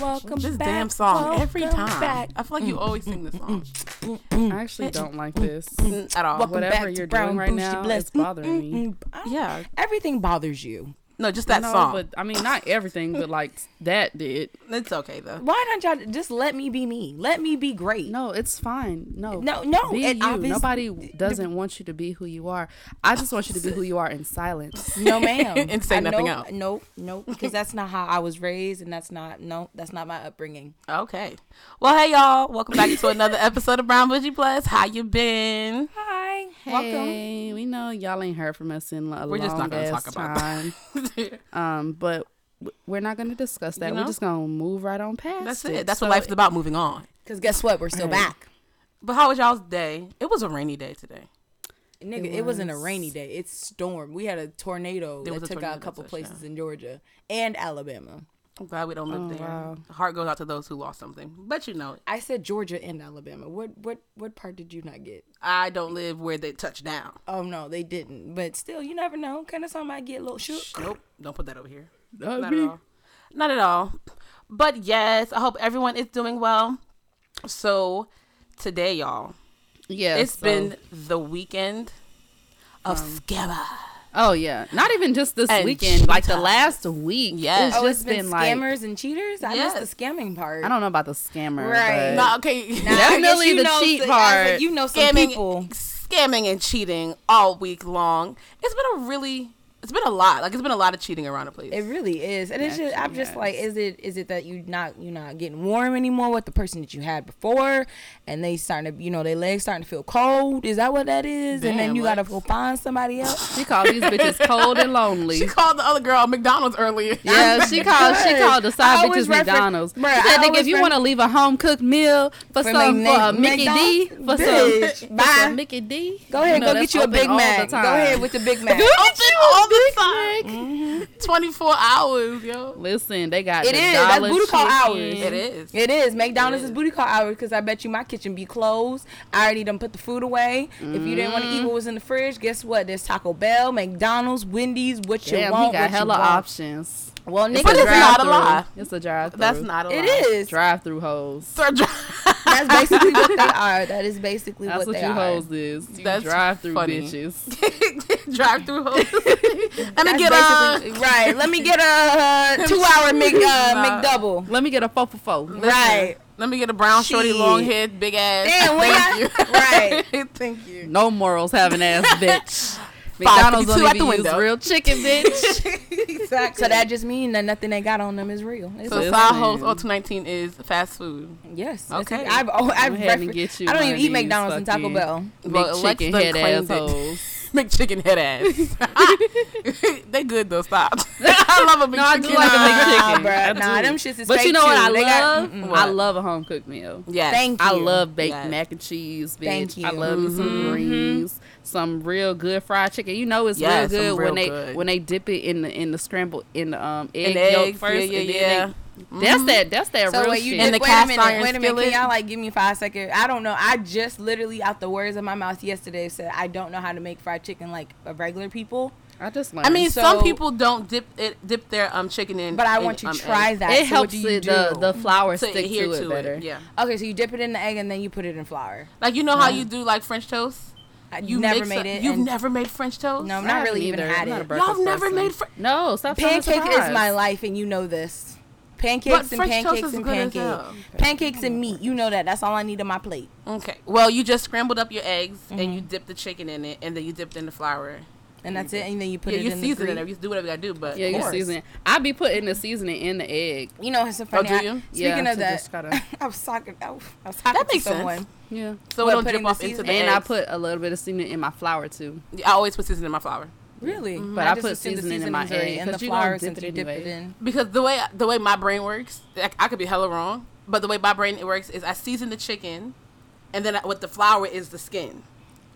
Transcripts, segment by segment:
welcome This back, damn song every time. back. I feel like you mm, always mm, sing this mm, song I actually don't like this. at all. Welcome Whatever back you're doing right now, Bless. it's bothering me. Mm, mm, mm. Yeah, Everything bothers you. No, just that no, song. but I mean, not everything, but like that did. it's okay though. Why don't y'all just let me be me? Let me be great. No, it's fine. No, No, no, Be it you. obvious- Nobody doesn't want you to be who you are. I just want you to be who you are in silence. No, ma'am. And say I nothing know- else. Nope, nope. Because that's not how I was raised, and that's not no, that's not my upbringing. Okay. Well, hey y'all, welcome back to another episode of Brown Bougie Plus. How you been? Hi, welcome. We know y'all ain't heard from us in a We're long just not gonna talk about time. um, but we're not gonna discuss that. You We're just gonna move right on past. That's it. it. That's So what life's about. Moving on. Because guess what? We're still Right. back. But how was y'all's day? It was a rainy day today. Nigga, it, It wasn't a rainy day. It's storm. We had a tornado There that was a took tornado out a couple touchdown. places in Georgia and Alabama. I'm glad we don't live Oh, there. wow. Heart goes out to those who lost something. But you know, it. I said Georgia and Alabama. What what what part did you not get? I don't live where they touch down. Oh no, they didn't. But still, you never know. Kind of something I get a little shook. Nope. Don't put that over here. Not Not me. at all. Not at all. But yes, I hope everyone is doing well. So today, y'all, Yeah, it's so- been the weekend of um, Scammer. Oh yeah, not even just this And weekend. Like the last week. Yeah, it's Oh, just it's been, been, like scammers and cheaters. I Yes. missed the scamming part. I don't know about the scammer. Right. No, okay. Nah, Definitely you the know cheat some- like, part. you know some scamming, people. scamming and cheating all week long. It's been a really, it's been a lot. Like it's been a lot of cheating around the place. It really is, and it's just I'm Actually just has. like, is it is it that you not you not getting warm anymore with the person that you had before, and they starting to you know their legs starting to feel cold? Is that what that is? and then Damn, you gotta go find somebody else. She called these bitches cold and lonely. She called the other girl McDonald's earlier. Yeah, she called. She called the side bitches refer- McDonald's. Bruh, she I said, "Nigga, if you ref- want to leave a home cooked meal for, For some Mc- for a Mickey D, for McDonald's? some, for bye. some Mickey D, Go ahead, you know, go get you a Big Mac. Go ahead with the Big Mac. Open all the time. Mac. Mm-hmm. 24 hours, yo. Listen, they got It the is. That's dollar booty call hours. It is. It is. McDonald's It is is. booty call hours because I bet you my kitchen be closed. I already done put the food away. If you didn't want to eat mm-hmm. what was in the fridge, guess what? There's Taco Bell, McDonald's, Wendy's, what you Damn, want. he got what you hella options. Well, nigga, But it's not a drive-through. lie. It's a drive through. That's not a lie. it is. drive through hoes. So dry- That's basically what they are. That is basically That's what, what, they you are. hoes is. You That's drive through bitches. Drive through hoes. Let me get a. right. Let me get a uh, two-hour Mc, uh, McDouble. Let me get a four for four. Right. Let me get a brown shorty, Shit. long head, big ass. Damn, when Thank I- you. Thank you. No morals having ass bitch. McDonald's 552 only at be the use window. real chicken bitch. exactly. So that just means that nothing they got on them is real. It's So a- side Listen. host 0219 is fast food. yes. Okay. I've, oh, I've Go ahead and refer- get you I don't even eat McDonald's and Taco Bell. Big Well, Alexa chicken head assholes. McChicken head ass. they good though. Stop. I love a McChicken. No, I do like a Nah, McChicken. bruh. I Nah, them shits is But you fake know what too. I They got- love? I love a home cooked meal. Yes. Thank you. I love baked Yes. mac and cheese, bitch. Thank I you. love me some greens, some real good fried chicken. You know it's Yes, real good real when they good. when they dip it in the in the scrambled in the um egg And yolk eggs, first. yeah, yeah, and then yeah. they- That's that. That's that So real wait, you shit. And dip, the wait a cast minute, iron wait a minute. Can skillet? y'all like give me five seconds? I don't know. I just literally out the words of my mouth yesterday said I don't know how to make fried chicken like a regular people, I just like I mean, So- some people don't dip it, dip their um chicken in. but I in, want you um, to try egg that. it So what helps do you it, the do? the flour to stick adhere to, it better. Yeah, Okay, so you dip it in the egg and then you put it in flour. like you know how you do like French toast. I you never made a, it. You've never made French toast. No, I I've not really haven't even had I'm not a it. Y'all never person. made. Fr- No, stop. sounding Pancake is my life, and you know this. But Pancakes and pancakes and pancakes. hell. Pancakes and meat. You know that. That's all I need on my plate. Okay. Well, you just scrambled up your eggs and Mm-hmm. you dip the chicken in it, and then you dipped in the flour. And that's it. And then you put yeah, it you in season the it. grease. You do whatever you gotta do, but Yeah, you season. it. I be putting the seasoning in the egg. You know, it's so Oh, funny. do I- you? Speaking Yeah, of to that, just kinda- I was talking. I was I was talking That makes to sense. Yeah. So What, it don't putting drip the off into the seasoning- And I put a little bit of seasoning in my flour too. I always put seasoning in my flour Really? Mm-hmm. But I just put assumed the seasoning in my seasoning's already egg, in the 'cause flour dip since you dip it in. because the way the way my brain works, I, I could be hella wrong, but the way my brain it works is I season the chicken, and then I, with the flour is the skin.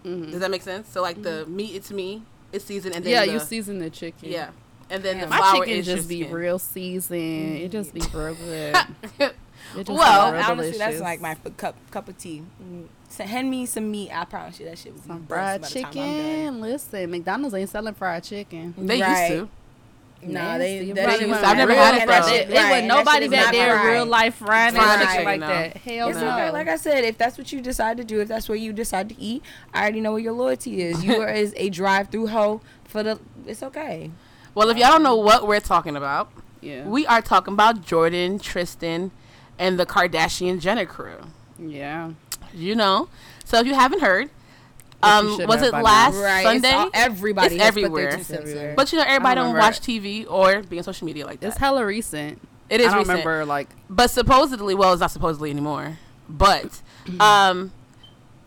Mm-hmm. Does that make sense? So like the mm-hmm. meat, it's me, it's seasoned, and then Yeah, the, you season the chicken. yeah, and then Yeah. the My flour chicken is just be skin. real seasoned. It just be real good. It just be Well, real Honestly, that's like my f- cup cup of tea. Mm, So hand me some meat. I promise you that shit would be Some fried the time I'm done. chicken. Listen, McDonald's ain't selling fried chicken. They Right. used to. Nah, they, Nasty. that But shit it was was I've never had it, and that shit- It, it right, was and that nobody back not there fried. real life frying Fried and shit chicken, like no. that. Hell It's no. okay. Like I said, if that's what you decide to do, if that's where you decide to eat, I already know what your loyalty is. You are is a drive-through hoe for the. It's okay. Well, if y'all don't know what we're talking about, yeah. we are talking about Jordyn, Tristan, and the Kardashian Jenner crew. yeah. You know. So if you haven't heard, um, was it last Right. Sunday? It's all, everybody It's has put their everywhere. It's everywhere. but you know, everybody I don't remember watch. TV or be on social media like that. It's hella recent. It is I don't recent. remember like But supposedly, well, it's not supposedly anymore. But, um,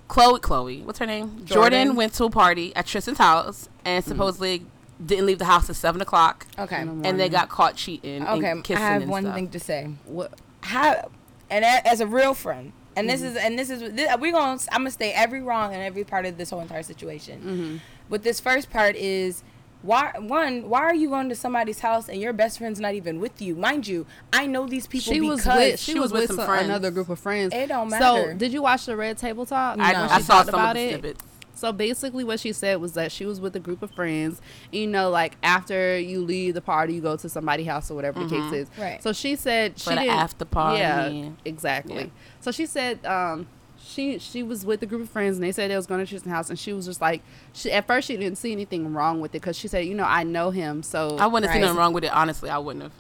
Chloe, Chloe, what's her name? Jordyn, Jordyn. went to a party at Tristan's house and supposedly didn't leave the house at seven o'clock, Okay. the and they got caught cheating. Okay. and I have and one stuff. thing to say. what How, and as a real friend, and Mm-hmm. this is and this is this, we're gonna I'm gonna stay every wrong in every part of this whole entire situation. Mm-hmm. But this first part is. Why one? Why are you going to somebody's house and your best friend's not even with you? Mind you, I know these people she because was with she, she was, was with with some some- another group of friends. It don't matter. So did you watch the Red Table Talk? I, No. When I she saw talked some about of the it. snippets. So basically, what she said was that she was with a group of friends. You know, like after you leave the party, you go to somebody's house or whatever the case is. Right. So she said she For the didn't. after party. Yeah, exactly. Yeah. So she said um, she she was with a group of friends and they said they was going to Tristan's house and she was just like she at first she didn't see anything wrong with it because she said you know I know him so I wouldn't have seen nothing wrong with it. Honestly, I wouldn't have.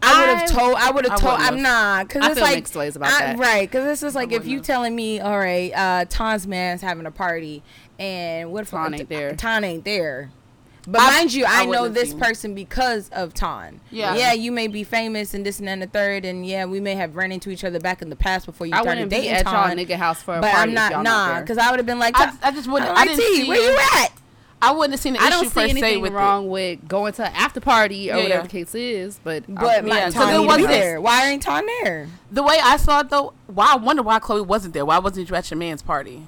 I would have told. I would have told. I'm have. not because I it's feel like mixed ways about I- that. right? Because it's just like if you have. telling me, all right, uh, Ton's man's having a party, and what if Ton ain't there. Ton ain't there. But I- mind you, I I, know this person because of Ton. Yeah. yeah, you may be famous and this and and the third, and yeah, we may have ran into each other back in the past before you I started wouldn't be dating at Ton. nigga house for a But party I'm not nah, because I would have been like, I, I just wouldn't. I'm I didn't T, see. where you at? I wouldn't have seen an I don't see se anything with wrong with going to an after party or Yeah, whatever yeah. the case is, but But I- my yeah, 'cause Ton it need be wasn't- there. Why ain't Ton there? The way I saw it though, why I wonder why Chloe wasn't there. Why wasn't you at your man's party?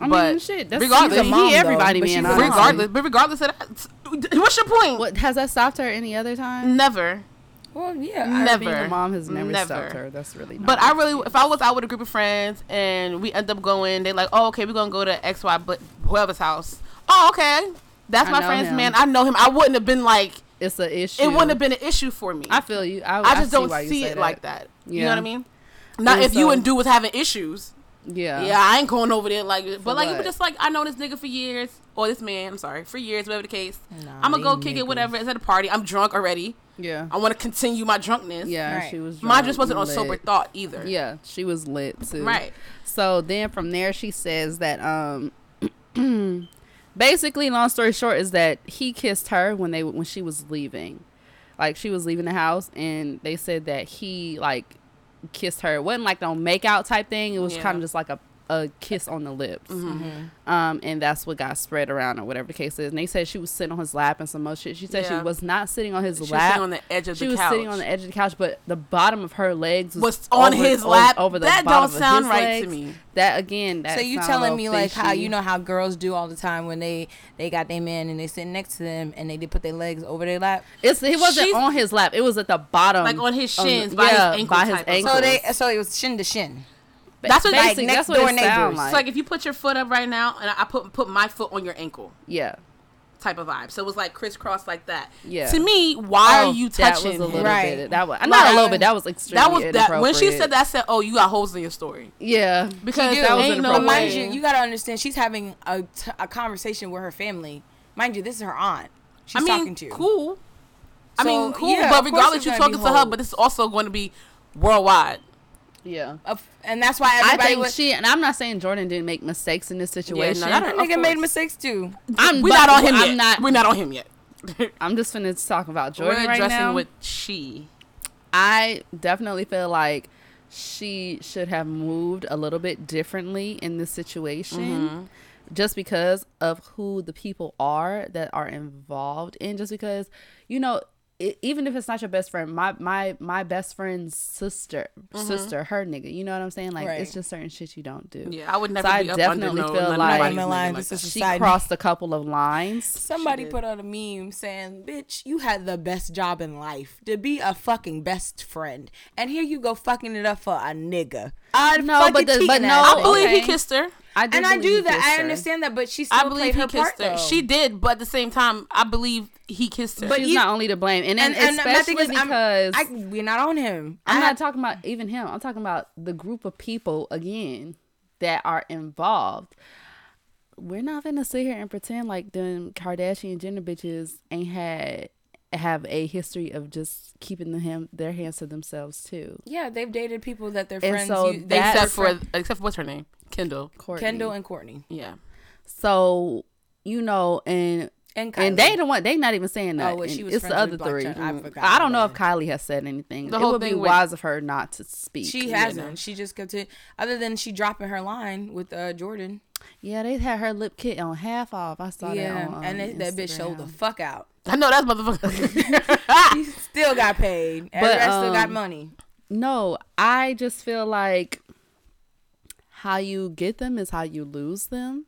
I mean, but shit. That's regardless- he's a mom, he though, everybody but man. she's a honestly. mom. Regardless, but regardless of that, what's your point? What has that stopped her any other time? Never. Well, yeah, Never. I, Being a mom has never, Never. stopped her. That's really. Not But I really, if I was out with a group of friends and we end up going, they're like, oh, okay, we're gonna go to X Y, but whoever's house. Oh, okay, that's I my friend's him. man. I know him. I wouldn't have been like, it's an issue. it wouldn't have been an issue for me. I feel you. I, I just see don't why you see say it like that. You know what I mean? Not And if you and dude was having issues. Yeah. Yeah, I ain't going over there like, but like, you what? just like, I know this nigga for years, or this man, I'm sorry, for years, whatever the case. Nah, I'm gonna go kick niggas. it, whatever. It's at a party. I'm drunk already. Yeah. I want to continue my drunkenness. Yeah. Right. She was. Mine drunk, just wasn't on sober thought either. Yeah, she was lit too. Right. So then from there, she says that um, basically, long story short, is that he kissed her when they when she was leaving, like she was leaving the house, and they said that he like kissed her. It wasn't like no make out type thing. It was Yeah. kind of just like a a kiss on the lips. Mm-hmm. Um, and that's what got spread around or whatever the case is. And they said she was sitting on his lap and some more shit. She said Yeah. she was not sitting on his She was lap. sitting on the edge of she the couch. She was sitting on the edge of the couch, but the bottom of her legs was, Was on over- his o- lap? Over the That bottom don't of sound his right to me. That again. That So you sound telling little me like how you know how girls do all the time when they they got their man and they sitting next to them and they did put their legs over their lap. It's it wasn't She's- on his lap. It was at the bottom, Like on his on the- shins, by his yeah, ankle by his type of- ankles. So they so it was shin to shin. That's what- basically like that's next what it door sound neighbors. like. It's like if you put your foot up right now and I put put my foot on your ankle yeah, type of vibe. So it was like crisscross like that. Yeah. To me, why Oh, are you touching? that was a little? Right. bit. That was not a little bit. That was extremely That was that when she said that I said, "Oh, you got holes in your story." Yeah, Because that was ain't no inappropriate. mind you, you gotta understand she's having a, t- a conversation with her family. Mind you, this is her aunt. She's I mean, talking to. cool. I mean, cool. yeah, but regardless, you're talking to her. But this is also going to be worldwide. Yeah. And that's why I think was. she and I'm not saying Jordyn didn't make mistakes in this situation. that- that Of nigga made mistakes too. I'm We're not on him I'm yet. Not, We're not on him yet. I'm just finna talk about Jordyn We're right addressing now. with she. I definitely feel like she should have moved a little bit differently in this situation. Mm-hmm. Just because of who the people are that are involved in, just because you know, it, even if it's not your best friend, my my my best friend's sister, mm-hmm. sister, her nigga, you know what I'm saying? Like Right. it's just certain shit you don't do. Yeah, I would never So I be up definitely under no, feel none of like- nobody's Not like this is. She Side- crossed a couple of lines. Somebody put out a meme saying, "Bitch, you had the best job in life to be a fucking best friend, and here you go fucking it up for a nigga." I'd No, fucking but the- but no, I believe Okay. he kissed her. I do and I do that. kissed I her. understand that, but she still I believe played he her kissed part her. though. She did, but at the same time, I believe he kissed her. But She's not only to blame, and, and, and, and my thing especially is, I'm- because I, we're not on him. I'm I not talking about even him. I'm talking about the group of people again that are involved. We're not gonna sit here and pretend like them Kardashian Jenner bitches ain't had have a history of just keeping the him their hands to themselves too. Yeah, they've dated people that their And friends. so use, they that- except for friend- except for what's her name, Kendall. Kourtney. Kendall and Kourtney Yeah. So you know, and and Kylie. and they the one they not even saying that. Oh, well, she was it's the other three. I Mm. forgot I don't know if Kylie has said anything. The it whole would be with- wise of her not to speak. She Yeah, hasn't. no. She just continued. Other than she dropping her line with uh, Jordyn. Yeah, they had her lip kit on half off. I saw yeah, that on um, and they, that bitch showed the fuck out. I know that's motherfucker. She still got paid. But, the rest still got um, money. No, I just feel like how you get them is how you lose them.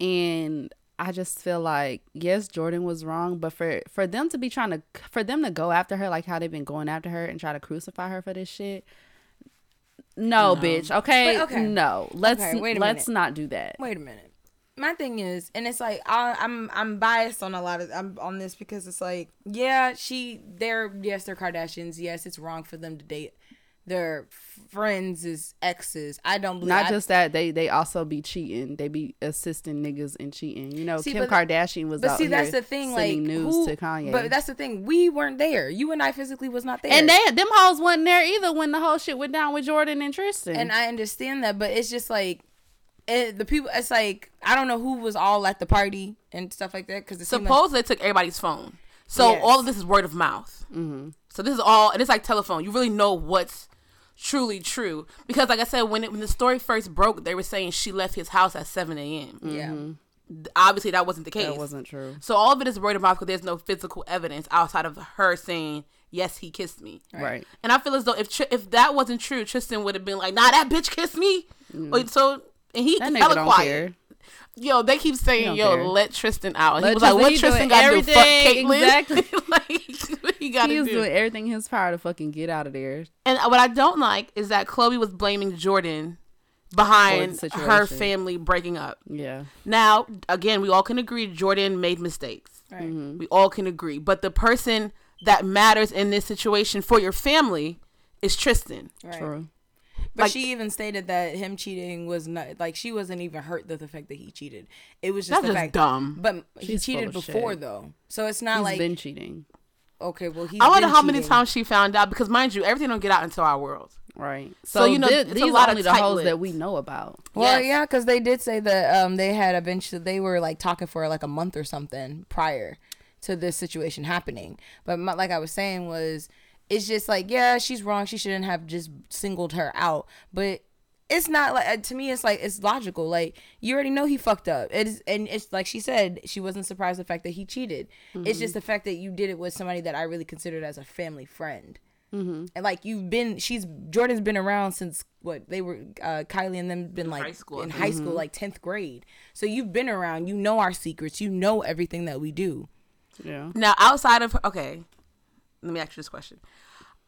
And I just feel like yes, Jordyn was wrong, but for for them to be trying to for them to go after her like how they've been going after her and try to crucify her for this shit. No, No. bitch. Okay, But, okay. no. Let's Okay, let's minute. not do that. Wait a minute. My thing is, and it's like I, I'm I'm biased on a lot of I'm on this because it's like yeah she they're yes they're Kardashians yes it's wrong for them to date their friends as exes I don't believe Not I- just that they they also be cheating. They be assisting niggas in cheating. You know, See, Kim but- Kardashian was but out see that's the thing like sending news who, to Kanye. but that's the thing we weren't there you and I physically was not there And they them hoes wasn't there either when the whole shit went down with Jordyn and Tristan. and I understand that, but it's just like it, the people. It's like I don't know who was all at the party and stuff like that because Suppose they took everybody's phone. So Yes. all of this is word of mouth. Mm-hmm. So this is all, and it's like telephone. You really know what's truly true because, like I said, when it, when the story first broke, they were saying she left his house at seven a.m. yeah. Obviously, that wasn't the case. that wasn't true. So all of it is word of mouth because there's no physical evidence outside of her saying yes, he kissed me. Right. And I feel as though if Tr- if that wasn't true, Tristan would have been like, "Nah, that bitch kissed me." Mm. Or- So and he That hella don't quiet. care. Yo, they keep saying, "Yo, care. let Tristan out." Let he was like, "What Tristan got to do? Fuck everything, Caitlyn?" exactly. like, what he got He to was do? doing everything in his power to fucking get out of there. And what I don't like is that Chloe was blaming Jordyn behind her family breaking up. Yeah. Now, again, we all can agree Jordyn made mistakes. Right. Mm-hmm. We all can agree. But the person that matters in this situation for your family is Tristan. Right. True. But Like- she even stated that him cheating was not like she wasn't even hurt with the fact that he cheated. It was just That's the just fact. dumb. But he She's full cheated before shit. though, so it's not He's like been cheating. okay. Well, he's I wonder been how many times she found out because, mind you, everything don't get out into our world. Right. So, So, you know, thi- it's a these lot are of only the tight hoes that we know about. Well, Yes. yeah, because they did say that um they had eventually they were like talking for like a month or something prior to this situation happening. But my, like I was saying was, it's just like yeah, she's wrong. She shouldn't have just singled her out. But it's not like uh, to me. It's like it's logical. Like you already know he fucked up. It is, and it's like she said she wasn't surprised the fact that he cheated. It's just the fact that you did it with somebody that I really considered as a family friend. And like you've been, she's Jordyn's been around since what they were, uh, Kylie and them been like high school, I in think. high school, like tenth grade. So you've been around. You know our secrets. You know everything that we do. Yeah. Now, outside of okay, let me ask you this question: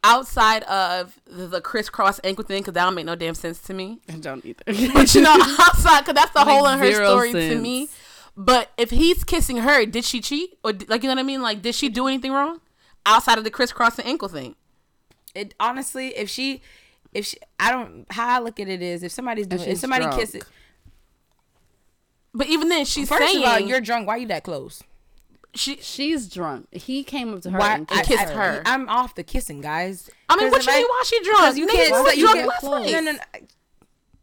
outside of the, the crisscross ankle thing, because that don't make no damn sense to me. I don't either. But you know, outside, because that's the whole in her zero story to me. But if he's kissing her, did she cheat or like you know what I mean? Like, did she do anything wrong outside of the crisscross and ankle thing? It honestly, if she, if she, I don't. How I look at it is, if somebody's doing, if she's somebody drunk. kisses. But even then, she's First saying of all, you're drunk. Why are you that close? She. She's drunk. He came up to her Why and I- kissed kissed her. I'm off the kissing, guys. I mean, what if you I- mean? Why she drunk? Because you Niggas can't. was say- you drunk can't last night. no, no, no.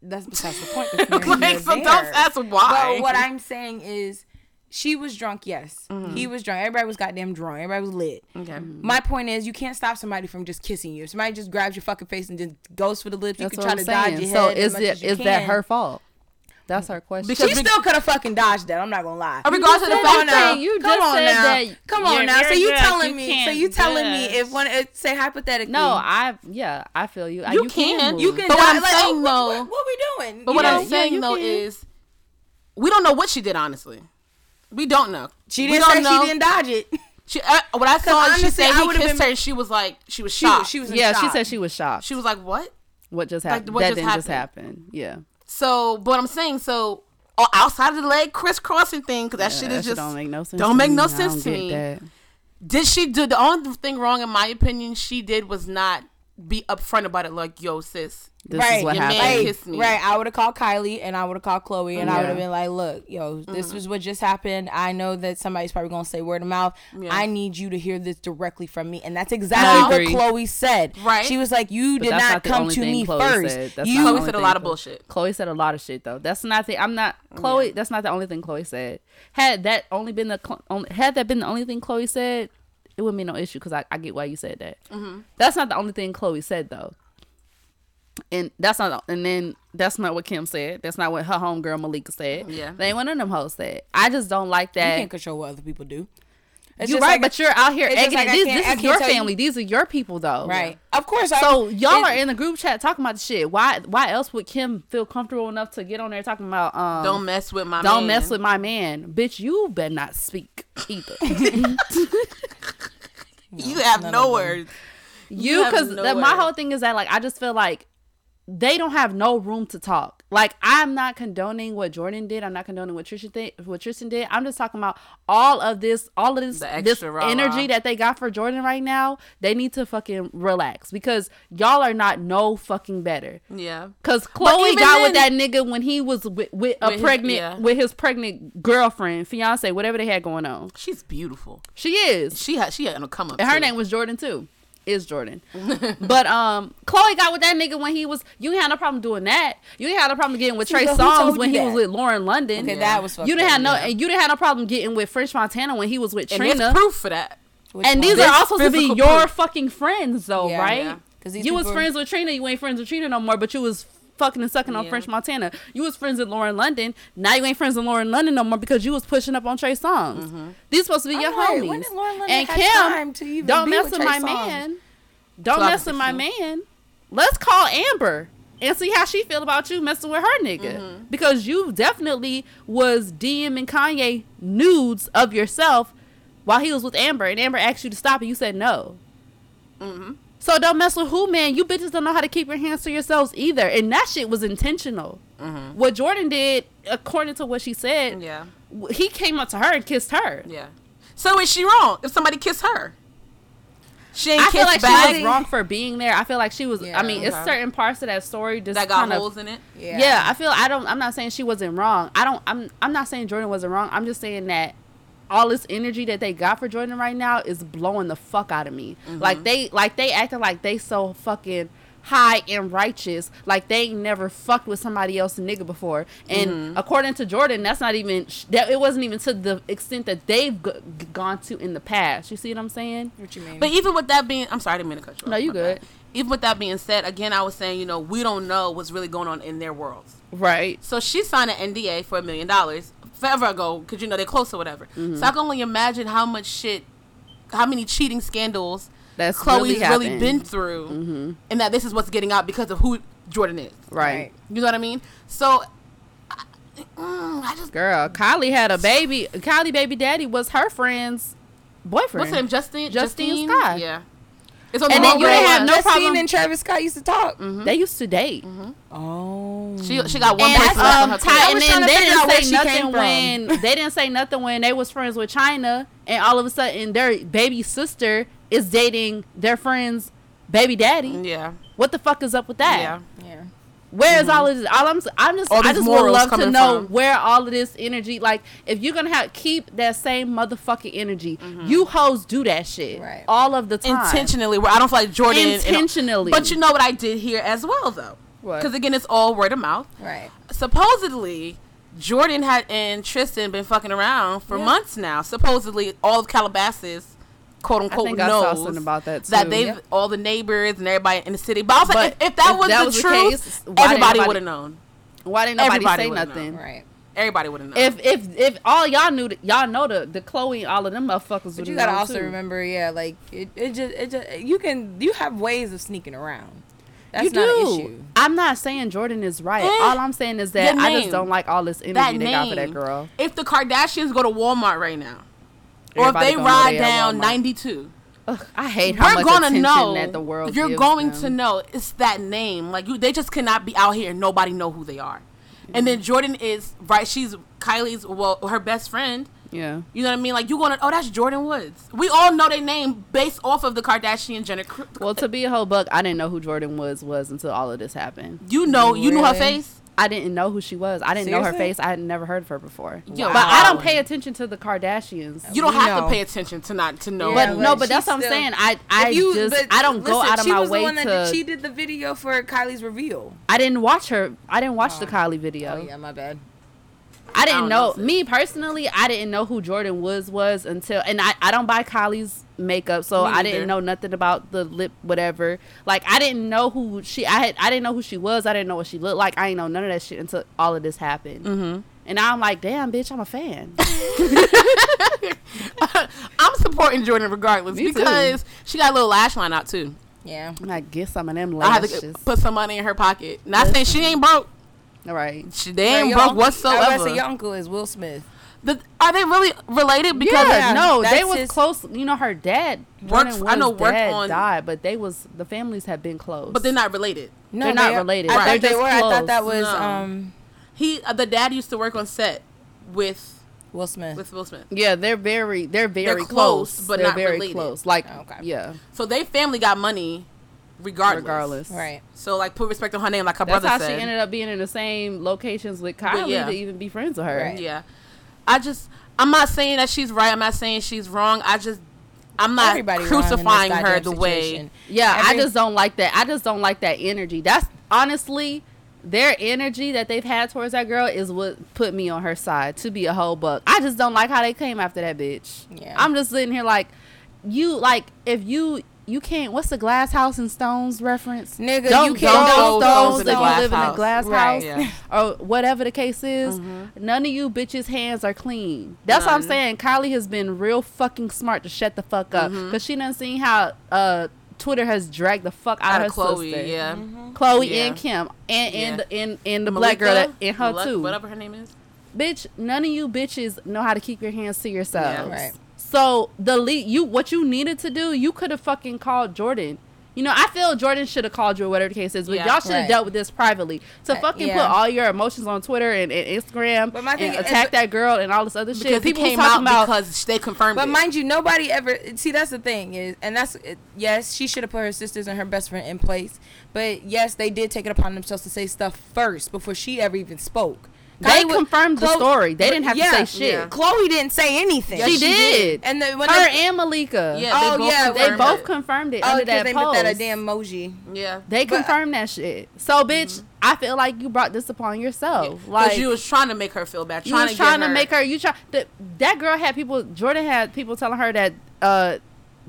That's besides the point. Like, so nor don't ask why. But what I'm saying is, she was drunk. Yes, Mm-hmm. he was drunk. Everybody was goddamn drunk. Everybody was lit. Okay. My point is, you can't stop somebody from just kissing you. If somebody just grabs your fucking face and just goes for the lips, you can try I'm to dodge saying. your So head. as is much it as you is that her fault? That's our question. Because She big- still could have fucking dodged that. I'm not gonna lie. Regardless of the said fact that that thing. You come just on said now. that Come on you're now. So you telling you me? So can't you telling me if one it, say hypothetically? No, I yeah, I feel you. You you can. move. you can. But what I'm like, saying, what- though- what, what we doing? But You what know? I'm saying you though can. is, we don't know what she did. Honestly, we don't know. she didn't say know. she didn't dodge it. She, uh, what I saw, she said he kissed been- her, and she was like, she was She, shocked. was- she was in Yeah, she said she was shocked. She was like, "What?" What just Like, happened? what that just didn't just happened. happen. Yeah. So, but I'm saying, so outside of the leg crisscrossing thing, because that Yeah, shit that is shit just don't make no sense. don't to make me. no sense to me. that. Did she do the only thing wrong in my opinion? She did was not be upfront about it. Like, yo, sis, This Right, is what your happened. kissed me. Right, I would have called Kylie and I would have called Chloe and I would have been like, "Look, yo, this is what just happened. I know that somebody's probably gonna say word of mouth. Yeah. I need you to hear this directly from me." And that's exactly what. Chloe said. Right. She was like, "You But did not not come to me Chloe first. said. That's You Chloe said a thing lot of bullshit. Chloe said a lot of shit though. That's not the. I'm not Chloe. That's not the only thing Chloe said. Had that only been the only, had that been the only thing Chloe said, it wouldn't be no issue because I, I get why you said that. Mm-hmm. That's not the only thing Chloe said though. And that's not. And then that's not what Kim said. That's not what her homegirl Malika said. Yeah. they ain't one of them hoes said. I just don't like that. You can't control what other people do." It's You're right, like- but you're out here it's egging like it. This, this is your tell you- family. These are your people though. right. Of course. I- So y'all it- are in the group chat talking about the shit. Why? Why else would Kim feel comfortable enough to get on there talking about? Um, don't mess with my don't man. mess with my man, bitch. You better not speak either. You have no words. you because no my whole thing is that like I just feel like they don't have no room to talk. Like I'm not condoning what Jordyn did. I'm not condoning what Tristan did. What Tristan did. I'm just talking about all of this, all of this, this rah-rah. energy that they got for Jordyn right now. They need to fucking relax because y'all are not no fucking better. Yeah. Cause Chloe got with that nigga when he was with, with a With his- pregnant yeah. with his pregnant girlfriend, fiance, whatever they had going on. She's beautiful. She is. She had she had no come up. And her too. name was Jordan too. Is Jordan. but um Chloe got with that nigga when he was you ain't had no problem doing that. You ain't had no problem getting with See, Trey Songz when he was with Lauren London. Okay, Yeah. that was you didn't have no and you didn't have no problem getting with French Montana when he was with and Trina. proof for that. Which and one? these There's are also to be your proof. fucking friends though, Yeah. right? Yeah. 'Cause You was friends with Trina, you ain't friends with Trina no more, but you was fucking and sucking on French Montana. You was friends with Lauren London. Now you ain't friends with Lauren London no more because you was pushing up on Trey Songz. Mm-hmm. These supposed to be your like, homies. when did Lauren London and Kim, time to even don't mess with with my man. Don't mess with my man. Let's call Amber and see how she feel about you messing with her nigga. Mm-hmm. Because you definitely was DMing Kanye nudes of yourself while he was with Amber, and Amber asked you to stop, and you said no. Mm-hmm. So don't mess with who, man. You bitches don't know how to keep your hands to yourselves either, and that shit was intentional. What Jordyn did, according to what she said, Mm-hmm. Yeah. he came up to her and kissed her. Yeah. So is she wrong if somebody kissed her? She ain't I feel kissed like back. she was wrong for being there. I feel like she was. Yeah. I mean, it's certain parts of that story just that got kind of holes in it. Yeah. Yeah. I feel I don't I'm not saying she wasn't wrong. I don't I'm I'm not saying Jordyn wasn't wrong. I'm just saying that all this energy that they got for Jordyn right now is blowing the fuck out of me. Mm-hmm. Like they like they acting like they so fucking high and righteous like they ain't never fucked with somebody else nigga before and Mm-hmm. according to jordyn that's not even that it wasn't even to the extent that they've g- gone to in the past you see what i'm saying What you mean? But even with that being, I'm sorry, I didn't mean to cut you. Off. No, off. you My good. bad. Even with that being said, again, I was saying, you know, we don't know what's really going on in their worlds. right So she signed an NDA for a million dollars forever ago because you know they're close or whatever. Mm-hmm. So I can only imagine how much shit, how many cheating scandals That's Chloe's really really, been through, and that this is what's getting out because of who Jordyn is. right You know what I mean? So I, mm, I just Girl, Kylie had a baby. Kylie baby daddy was her friend's boyfriend. what's his name? Justin. Justine Justine Scott. Yeah. It's on And the then you didn't have one. no Justine problem- and Travis Scott used to talk. They used to date. Oh. She she got one And, person left on um, her Ty- and then they didn't say nothing when they didn't say nothing when they was friends with Chyna, and all of a sudden their baby sister is dating their friend's baby daddy. Yeah. What the fuck is up with that? Yeah. Yeah. Where is all of this? All I'm, I'm just, All I just would love to know from. where all of this energy. Like, if you're gonna have keep that same motherfucking energy, Mm-hmm. you hoes do that shit Right. all of the time. Intentionally, where I don't feel like Jordyn and- Intentionally. but you know what I did here as well, though. What? Because again, it's all word of mouth. Right. Supposedly, Jordyn had and Tristan been fucking around for Yeah. months now. Supposedly, all of Calabasas, quote unquote, think I saw knows something about that, too. That they, Yep. all the neighbors and everybody in the city. But I was like, But if, if that if was that the was the truth, case, why everybody would have known. Why didn't nobody Everybody say would've nothing? Right. Everybody would have known. If if if all y'all knew, that, y'all know the the Chloe, and all of them motherfuckers. But would have you gotta also too. remember, yeah, like it, it just, it just, you can, you have ways of sneaking around. That's you not do. an issue. I'm not saying Jordyn is right. Eh, all I'm saying is that I just don't like all this energy that they name. got for that girl. If the Kardashians go to Walmart right now, or if they ride down 92, Ugh, I hate how we're much gonna know. that the world. you're gives going them. to know it's that name. Like you they just cannot be out here and nobody know who they are. And then jordyn is right she's kylie's well her best friend. Yeah. you know what i mean? Like you gonna oh that's jordyn woods. We all know their name based off of the kardashian jenner cr- Well, to be a whole buck, I didn't know who Jordyn was was until all of this happened. you know you knew her face I didn't know who she was. I didn't know her face. I had never heard of her before. Yo, But I don't pay attention to the Kardashians. you don't We have know. to pay attention to not to know Yeah, but who- no, but but that's she's what I'm still- saying. I I If you- just but I don't go listen, out of she my was the way one that to. did- she did the video for Kylie's reveal. I didn't watch her. I didn't watch the Oh. Kylie video. Oh yeah, my bad. I didn't don't know. know, me personally, I didn't know who Jordyn Woods was until, and I, I don't buy Kylie's makeup, so I didn't know nothing about the lip, whatever. Like I didn't know who she. I had. I didn't know who she was. I didn't know what she looked like. I didn't know none of that shit until all of this happened. Mhm. And now I'm like, damn, bitch, I'm a fan. i'm supporting jordyn regardless Me too. because she got a little lash line out too Yeah. And I guess some of them i have to put some money in her pocket not saying she ain't broke All right. she, they ain't broke uncle- I whatsoever say your uncle is Will Smith. The, are they really related? Because yeah, no, they was his- close. You know, her dad. Works- Jordyn I know worked dad on- died, but they was the families have been close. but they're not related. No, They're not they- related. I Right. thought they They're were. just I thought that was No. um He, uh, the dad used to work on set with Will Smith. with Will Smith, Yeah, they're very, they're very close, close, but they're not very related. close. Like, Okay. yeah, so they family got money, regardless. regardless. right. So like, put respect on her name, like her That's brother how said. she ended up being in the same locations with Kylie yeah. to even be friends with her. Right. Yeah, I just, I'm not saying that she's right. I'm not saying she's wrong. I just, I'm not Everybody wrong in this crucifying her goddamn the way. situation. Yeah, I just don't like that. I just don't like that energy. That's honestly their energy that they've had towards that girl is what put me on her side to be a whole buck. I just don't like how they came after that bitch. Yeah. I'm just sitting here like you like if you you can't what's the glass house and stones reference? Nigga, don't you don't can't throw throw stones stones if in you a glass live in a house. glass Right. house Yeah. or whatever the case is. Mm-hmm. None of you bitches' hands are clean. That's what I'm saying. Kylie has been real fucking smart to shut the fuck up mm-hmm. because she done seen how uh Twitter has dragged the fuck out, Out of of her Chloe, sister. yeah. Mm-hmm. Chloe Yeah. and Kim and and Yeah. and, and the black girl Malika? that, and her Malek- too. Whatever her name is. Bitch, none of you bitches know how to keep your hands to yourselves. Yeah. Right. So the lead, you what you needed to do, you could have fucking called Jordyn. You know, I feel Jordyn should have called you or whatever the case is, but Yeah. y'all should have Right. dealt with this privately. To Uh, fucking yeah. put all your emotions on Twitter and, and Instagram But my thing and is- attack that girl and all this other shit. Because People was came talking out about because they confirmed But it. mind you, nobody ever see. That's the thing is, and that's yes, she should have put her sisters and her best friend in place. But yes, they did take it upon themselves to say stuff first before she ever even spoke. They Kylie wa- confirmed the story. They didn't have to say shit. yeah. Chloe didn't say anything. Yes, she, she did. did. And the, when Her they, and Malika. yeah, Oh, they both yeah, they confirmed both it. confirmed it oh, under because that they post. put that a damn emoji. Yeah. They But- confirmed that shit. So, bitch, I feel like you brought this upon yourself. Because Like you was trying to make her feel bad. you Trying was to trying get to her, make her. You try that. That girl had people. Jordyn had people telling her that. uh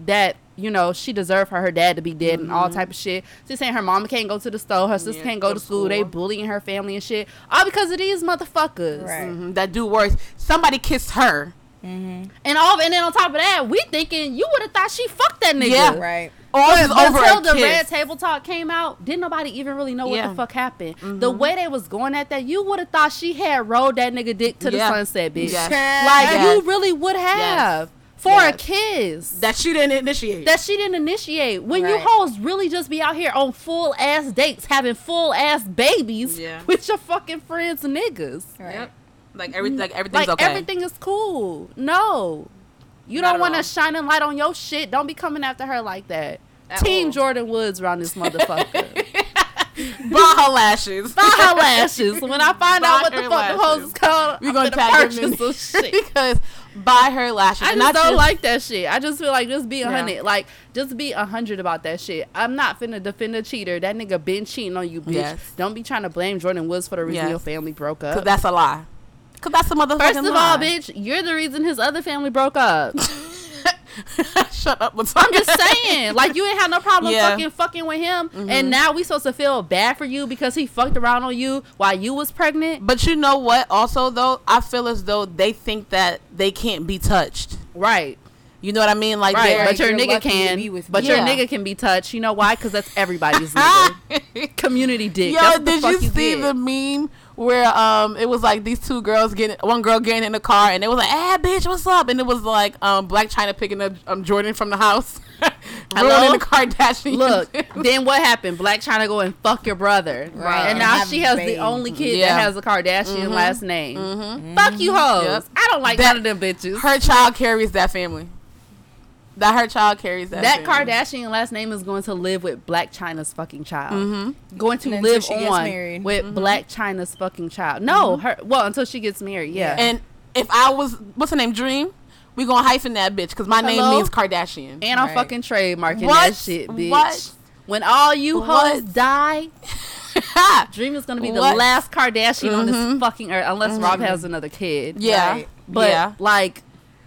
that you know she deserved for her dad to be dead and all type of shit. She's saying her mama can't go to the store, her sister Yeah, can't go, to school. They bullying her family and shit, all because of these motherfuckers. Right. Mhm, that do worse. Somebody kissed her. Mm-hmm. And all and then on top of that, we thinking you would have thought she fucked that nigga. Yeah. Right. All But is over until the kiss. red table talk came out, didn't nobody even really know what the fuck happened. The way they was going at that, you would have thought she had rolled that nigga dick to the sunset, bitch. Yes. Like Yes. you really would have for a kiss that she didn't initiate. that she didn't initiate. When you Right. hoes really just be out here on full ass dates, having full ass babies Yeah. with your fucking friends and niggas. Right. Yep. Like every like everything's Like okay. everything is cool. No. You Not don't want to shine a light on your shit. Don't be coming after her like that. At Team all. Jordyn Woods around this motherfucker. Brought her lashes. Buy her lashes. When I find Buy out what the her fuck the hoes is called, We're I'm gonna finna tag purchase them some in shit. because buy her lashes. I And just not don't like that shit. I just feel like just be a Yeah. hundred. Like just be a hundred about that shit. I'm not finna defend a cheater. That nigga been cheating on you, bitch. Yes. Don't be trying to blame Jordyn Woods for the reason Yes. your family broke up. Cause that's a lie. Cause that's a motherfucking First of lie. all, bitch, you're the reason his other family broke up. Shut up. With I'm just saying, like you ain't have no problem Yeah. fucking fucking with him, and mm-hmm. now we supposed to feel bad for you because he fucked around on you while you was pregnant, But you know what? Also, though, I feel as though they think that they can't be touched. right? You know what I mean? Like, Right, they're- but your nigga can, be with but me. your nigga can be touched. You know why? Because that's everybody's nigga. Community dick. Yo, that's what the did fuck you see get. the meme where um it was like these two girls getting one girl getting in the car and it was like, ah bitch, what's up?" And it was like um Blac Chyna picking up um Jordyn from the house, Hello? ruining the Kardashians. Look, then what happened? Blac Chyna go and fuck your brother, Right. And And now she has babies. the only kid Yeah. that has a Kardashian last name. Fuck you, hoes. Yep. I don't like That- none of them bitches. her child carries that family. That her child carries that. that family. Kardashian last name is going to live with Blac Chyna's fucking child. Mm-hmm. Going to live she gets on married. with Blac Chyna's fucking child. No, her well until she gets married. Yeah. And if I was, what's her name, Dream, we gonna hyphen that bitch because my name means Kardashian. And I'm Right. fucking trademarking What? that shit, bitch. What? When all you hoes die, Dream is gonna be the last Kardashian on this Mhm. fucking earth, unless Rob has another kid. yeah, Right. But yeah. like,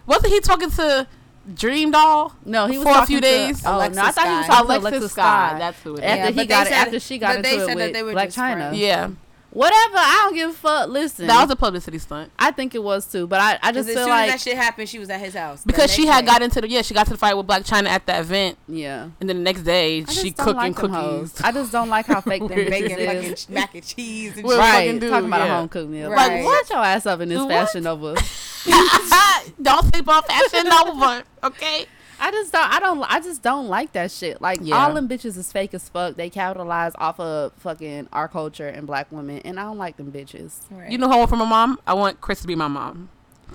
Wasn't he talking to Dream Doll? no, he was For a few days? Oh Alexis no, I thought he was to Alexis Alexis Sky, Sky. that's who it is. After Yeah, he got it, after she got into it said that with they were Blac Chyna. friends. Yeah, Whatever, I don't give a fuck. Listen, that was a publicity stunt I think it was too, but I, I Because just as feel soon as that shit happened, she was at his house. because she had day. got into the yeah she got to the fight with Blac Chyna at that event, yeah. and then the next day she cooking like cookies. I just don't like how fake them bitches bacon, is. fucking mac and cheese, and Well, shit. Right, dude, talking about yeah. a home cooked meal. Right. Like, shut your ass up in this What? fashion Nova. don't sleep on Fashion Nova, okay? I just don't. I don't. I just don't like that shit. Like Yeah. all them bitches is fake as fuck. They capitalize off of fucking our culture and black women, and I don't like them bitches. Right. You know who I want from my mom? I want Kris to be my mom.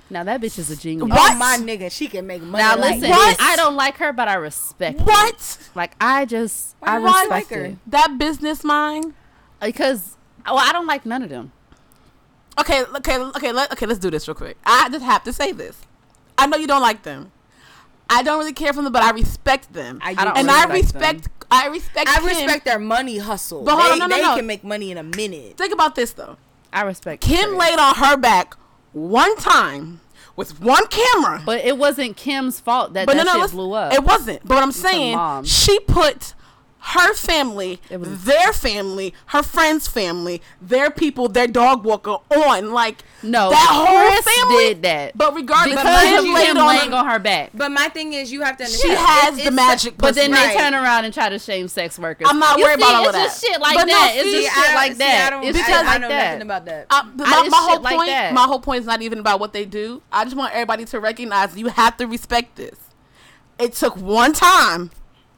Now that bitch is a genius. Oh, what? Oh, my nigga, she can make money. Now like listen, this. I don't like her, but I respect. it. What? Like I just, Why I you don't respect like her? it That business mind? because, well, I don't like none of them. Okay, okay, okay, let, okay, let's do this real quick. I just have to say this. I know you don't like them. I don't really care for them, but I respect them. I, I don't and I respect respect I respect I Kim. respect their money hustle. But hold they on, no, no, they no. can make money in a minute. Think about this though. I respect Kim her. laid on her back one time with one camera. but it wasn't Kim's fault that But that no, no, shit blew up. it wasn't. But what I'm her saying, she put her family, was- their family, her friend's family, their people, their dog walker on like no, that whole Kris family did that But regardless, because Kim of laid on laying her- on her back. But my thing is, you have to understand She has it's- the magic. But then pussy. they turn around and try to shame sex workers. I'm not You worried see, about all it's of that. just shit like But no, that. see, it's just See, shit I like don't- see, that. I don't, it's I, I like know that. nothing about that. Uh, my, my whole like point, that. my whole point is not even about what they do. I just want everybody to recognize you have to respect this. It took one time,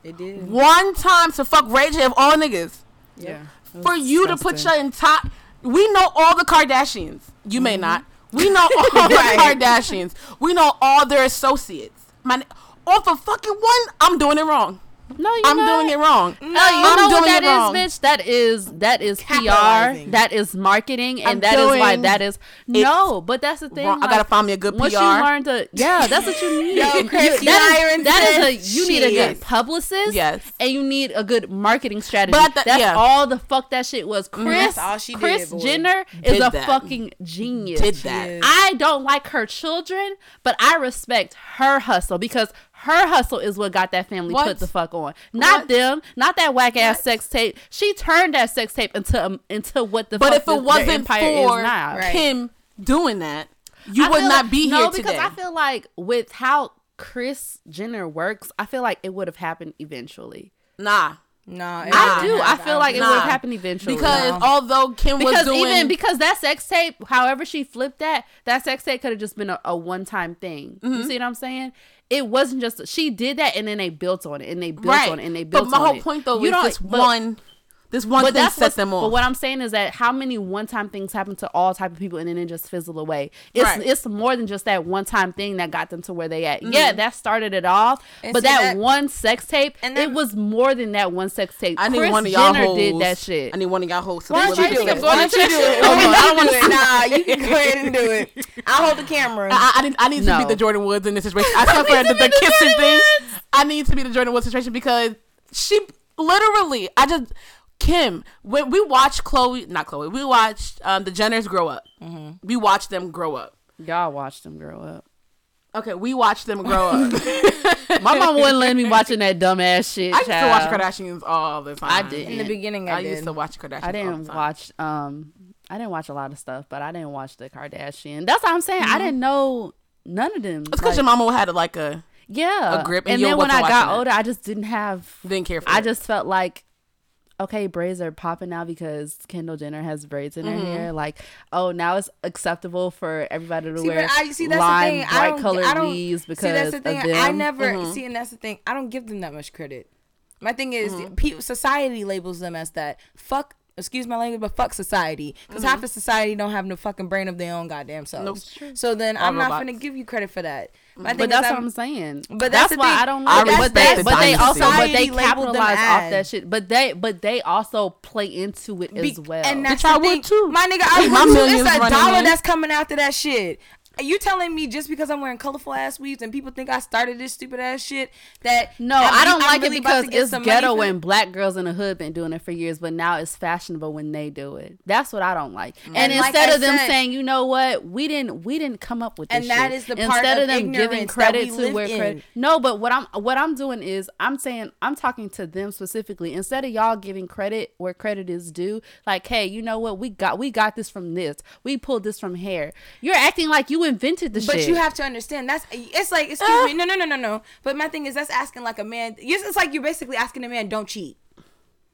it did. one time to fuck Ray J of all niggas Yeah. for you to put your entire. We know all the Kardashians. You may not. We know all the Kardashians. We know all their associates. My off of fucking one, I'm doing it wrong. No, you I'm not. doing it wrong. No, you I'm know what doing that it wrong. is, bitch? That is that is PR. That is marketing, and I'm that is why that is no. But that's the thing. Wrong. I gotta find me a good once PR. you learn to, yeah, that's what you need. Yo, You- Kris, you that, is, that is a you need a good publicist, Yes. and you need a good marketing strategy. But at the- that's yeah. all the fuck that shit was. Mm-hmm. Kris, That's all she did, Kris boy. Jenner is Did a fucking genius. Did She that. is. I don't like her children, but I respect her hustle because her hustle is what got that family What? put the fuck on. Not What? them, not that whack ass sex tape. She turned that sex tape into um, into what the But fuck if it their wasn't empire for now. Right. Kim doing that, you I would not like- be no, here No, because today. I feel like with how Kris Jenner works, I feel like it would have happened eventually. nah, No, it I do. I feel like it Nah. would have happened eventually. because No. although Kim was because doing, even because that sex tape, however she flipped that, that sex tape could have just been a, a one time thing. Mm-hmm. You see what I'm saying? It wasn't just she did that and then they built on it and they built right, on it and they built on it. but my on whole it. point though You is this one, this one But thing that's set them off. But what I'm saying is that how many one time things happen to all type of people and then it just fizzle away. It's Right. it's more than just that one time thing that got them to where they at. Yeah, mm-hmm. that started it off. And but that, that- one sex tape, and it was more than that one sex tape. I need Kris one of y'all Jenner hoes. did that shit. I need one of y'all hosts. to Why don't you do it? Why don't you do it? Hold on, I don't wanna do it. Nah, you can go ahead and do it. I'll hold the camera. I, I need, I need to be the Jordyn Woods in this situation. I swear for the, the kissing thing. I need to be the Jordyn Woods situation because she literally, I just Kim. When we watched Chloe, not Chloe, we watched um, the Jenners grow up. We watched them grow up. Y'all watched them grow up. Okay, we watched them grow up. My mom wouldn't let me watching that dumbass shit. I used to watch child. Kardashians all the time. I did. In the beginning, I, I did. used to watch Kardashians. I didn't the time. watch um I didn't watch a lot of stuff, but I didn't watch the Kardashian. That's what I'm saying. I didn't know none of them. It's because Like, your mama had like a yeah, a grip and and then when I got watching it. older, I just didn't have. didn't care for. I it. just felt like okay, braids are popping now because Kendall Jenner has braids in Mm-hmm. her hair. Like, oh, now it's acceptable for everybody to See, wear I see that's lime, the thing. I bright don't, colored I don't weaves because see that's the thing. I never Mm-hmm. see, and that's the thing. I don't give them that much credit. My thing is, Mm-hmm. society labels them as that. Fuck. Excuse my language, but fuck society, because half of society don't have no fucking brain of their own goddamn selves. Mm-hmm. Nope. So then All I'm not robots. gonna give you credit for that. My thing But is that's I'm- what I'm saying. But that's, that's why thing. I don't I like. But respect they, the but they also, but they Society labeled them capitalize off as- that shit. But they, but they also play into it Be- as well. And that's Bitch, I would thing. too. My nigga, I would too. It's a dollar in. that's coming after that shit. Are you telling me just because I'm wearing colorful ass weaves and people think I started this stupid ass shit that No, I'm- I don't I'm like really it because it's ghetto for- and black girls in the hood been doing it for years, but now it's fashionable when they do it. That's what I don't like. And, And instead I of them said- saying, you know what, we didn't we didn't come up with this And that shit. is the part instead of of them giving credit to where in. credit. No, but what I'm what I'm doing is I'm saying I'm talking to them specifically. Instead of y'all giving credit where credit is due, like, hey, you know what, we got we got this from this, we pulled this from here. You're acting like you invented the But shit. you have to understand that's it's like excuse me uh. no no no no no. But my thing is that's asking like a man. It's like you're basically asking a man don't cheat.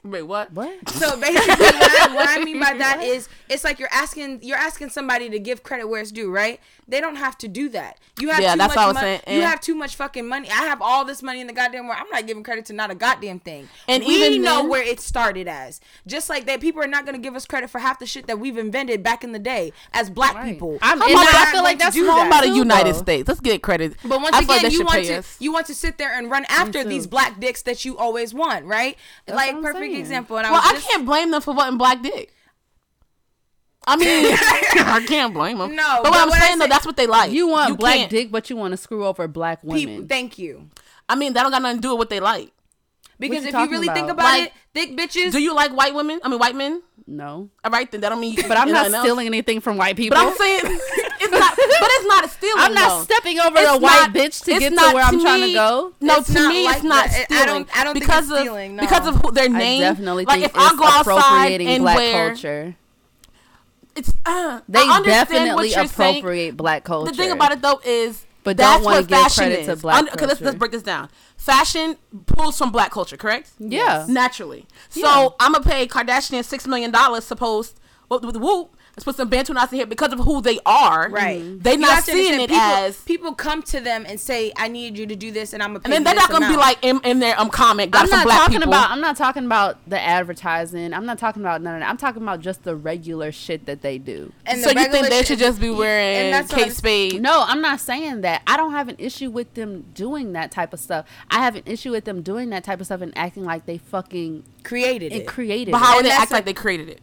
Wait, what? what? So basically, what I, what I mean by that is, it's like you're asking you're asking somebody to give credit where it's due, right? They don't have to do that. You have Yeah, too that's much what I was mon- saying, You have too much fucking money. I have all this money in the goddamn world. I'm not giving credit to not a goddamn thing. And we even know then- where it started as. Just like that, people are not going to give us credit for half the shit that we've invented back in the day as black Right. people. I'm- How and about I feel like that's do wrong How that? about the United though. States? Let's get credit. But once I feel like again, you want to us. you want to sit there and run after these black dicks that you always want, right? That's like perfect saying. Mm. example. And I Well, was I just, can't blame them for wanting black dick. I mean, I can't blame them. No, but what but I'm what I saying though, that's what they like. You want black can't- dick, but you want to screw over black women. people. Thank you. I mean, that don't got nothing to do with what they like. Because you if you talking really think about? about Like, it, thick bitches. Do you like white women? I mean, white men. no, All right, then that don't mean. You, but I'm not nothing else. stealing anything from white people. But I'm saying it's not. But it's not a stealing. I'm not though. stepping over It's a white not- bitch to get to not where I'm trying to go. No, It's to me, like it's not that. I stealing. don't- I don't think because it's of stealing, no. because of who, their I name. definitely like think if I go outside appropriating and black wear, culture. it's uh, They I definitely what you're saying. appropriate black culture. The thing about it though is, But that's don't wanna what give fashion credit is. to black okay, let's let's break this down. Fashion pulls from black culture, correct? Yeah. naturally. So Yeah. I'm gonna pay Kardashian six million dollars. Supposed with with whoop. Let's put some Bantu knots in here because of who they are. Right. They You not seeing it people, as. people come to them and say, "I need you to do this," and I'm gonna. And then they're not gonna be like in, in there um comment got I'm some not black talking people. about. I'm not talking about the advertising. I'm not talking about none of that. I'm talking about just the regular shit that they do. And so the you think they should just be and wearing that's Kate Spade? No, I'm not saying that. I don't have an issue with them doing that type of stuff. I have an issue with them doing that type of stuff and acting like they fucking created it. created. But how it. would they act a- like they created it?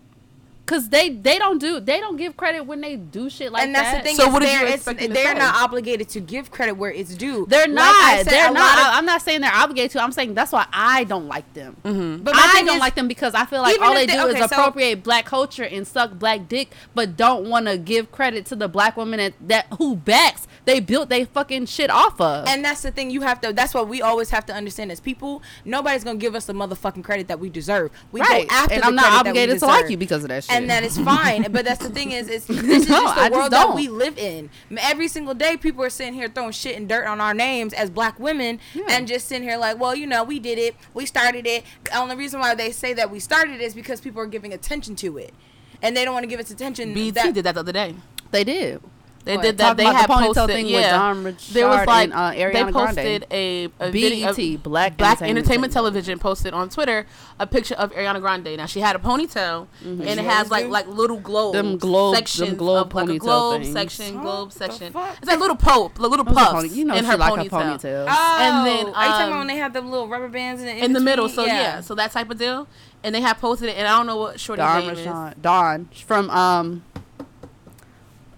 Cause they they don't do they don't give credit when they do shit like that. and that's that. the thing So is what did you they're, it's, expect they're not obligated to give credit where it's due. They're not. I said, they're a not. lot of- I- I'm not saying they're obligated to. I'm saying that's why I don't like them. Mm-hmm. but I don't is- like them because I feel like all they they- do is okay, so- appropriate black culture and suck black dick, but don't want to give credit to the black woman that, that who backs they built they fucking shit off of. And that's the thing you have to. That's what we always have to understand as people. Nobody's gonna give us the motherfucking credit that we deserve. We right. go after and the I'm not credit that we obligated to like you because of that shit. and that is fine. but that's the thing is, it's this is No, just the I just world that we live in. Every single day, people are sitting here throwing shit and dirt on our names as black women, Yeah. and just sitting here like, well, you know, we did it, we started it. The only reason why they say that we started it is because people are giving attention to it, and they don't want to give us attention. BT that, did that the other day. they did. They What? did that. They about the posted. thing with yeah, Dawn there was like and, uh, they posted Grande. a, a BET, video. Black Black Entertainment Entertainment Television. Television posted on Twitter a picture of Ariana Grande. Now she had a ponytail, and it has like like little globes, Them globe- them globe of like a globe things. section, Huh? globe section. fuck? It's like little pope, like little It puffs pony- you know in her like ponytail. ponytail. Oh, And then, are you talking um, about when they have the little rubber bands in the, in the middle. So yeah. so that type of deal. And they had posted it, and I don't know what Shorty's Dawn name is. Dawn from um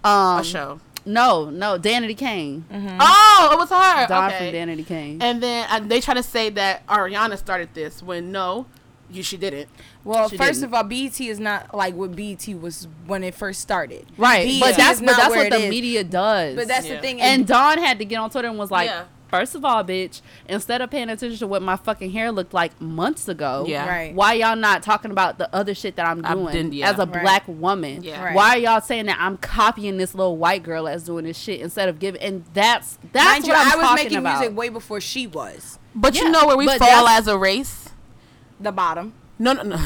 um A show. no no Danity Kane. Oh, it was her. Dawn okay. from Danity Kane. And then uh, they try to say that Ariana started this when no, you she didn't. Well, She first didn't. of all, BET is not like what BET was when it first started. Right, BET but that's but not that's where what the is. media does. But that's Yeah. the thing. and Dawn had to get on Twitter and was like, Yeah. First of all, bitch, instead of paying attention to what my fucking hair looked like months ago, Yeah. Right. why y'all not talking about the other shit that I'm I've doing done- yeah. as a Right. black woman? Yeah. Right. Why are y'all saying that I'm copying this little white girl that's doing this shit instead of giving? And that's that's mind what you, I'm I was talking making about. music way before she was. But Yeah, you know where we but fall as a race? The bottom. No, no, no.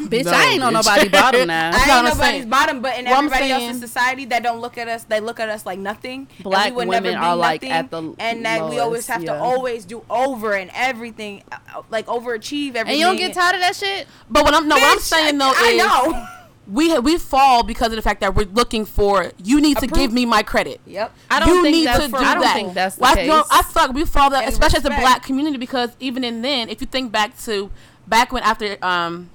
Bitch, No, I ain't on nobody's nobody bottom now. I ain't nobody's saying. bottom, but in I'm everybody saying- else's society that don't look at us, they look at us like nothing. and Black we would never women be are, like, at the and that we always have yeah. to always do over and everything, uh, uh, like overachieve everything. And you don't get tired of that shit? But what I'm no, what I'm saying though I, is I know. we we fall because of the fact that we're looking for you need to give me my credit. Yep. I don't you think need that's to do I don't that. think that's the Well, I, case. I feel like we fall that, And especially as a black community, because even in then, if you think back to back when after um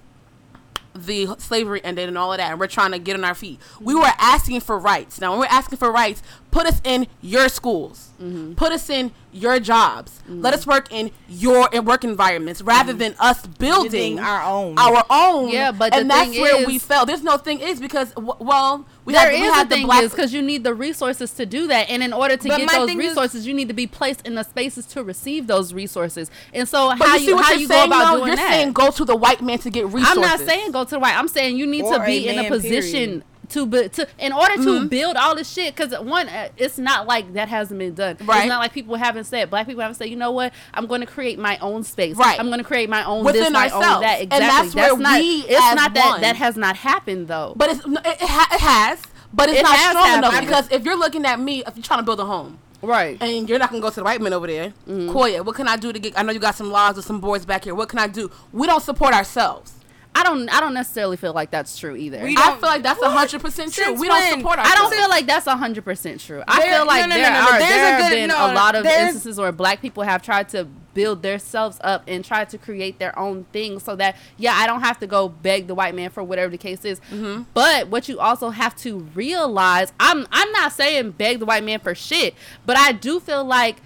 the slavery ended and all of that, and we're trying to get on our feet, we were asking for rights. Now, when we're asking for rights, put us in your schools, Mm-hmm. put us in your jobs, let us work in your in work environments rather than us building Building our own. our own. Yeah, but and the that's thing where is- we fell. There's no thing is because well we There have is we a have the thing black is because you need the resources to do that, and in order to But get those thing is- resources, you need to be placed in the spaces to receive those resources. And so, But how you see you, what how you're you saying go about though? doing You're that? saying go to the white man to get resources. I'm not saying go to the right. I'm saying you need Or to be a in a position period. To be, to in order to Mm-hmm. build all this shit. Because one, uh, it's not like that hasn't been done. Right. It's not like people haven't said. Black people haven't said. You know what? I'm going to create my own space. Right. I'm going to create my own Within this, my own ourselves. that. And Exactly. that's where not. we it's not that one- that has not happened though. But it's it, it, ha- it has, but it's It not strong enough happened. because if you're looking at me, if you're trying to build a home. right. And you're not gonna go to the white men over there. Mm-hmm. Koya, what can I do to get? I know you got some laws with some boys back here. What can I do? We don't support ourselves. I don't. I don't necessarily feel like that's true either. I feel like that's hundred percent true. Since we don't when? support I don't feel like that's hundred percent true. I There- feel like no, no, there no, are There's a there have good- been no, a lot of instances where black people have tried to build themselves up and try to create their own thing so that yeah, I don't have to go beg the white man for whatever the case is. Mm-hmm. But what you also have to realize, I'm I'm not saying beg the white man for shit, but I do feel like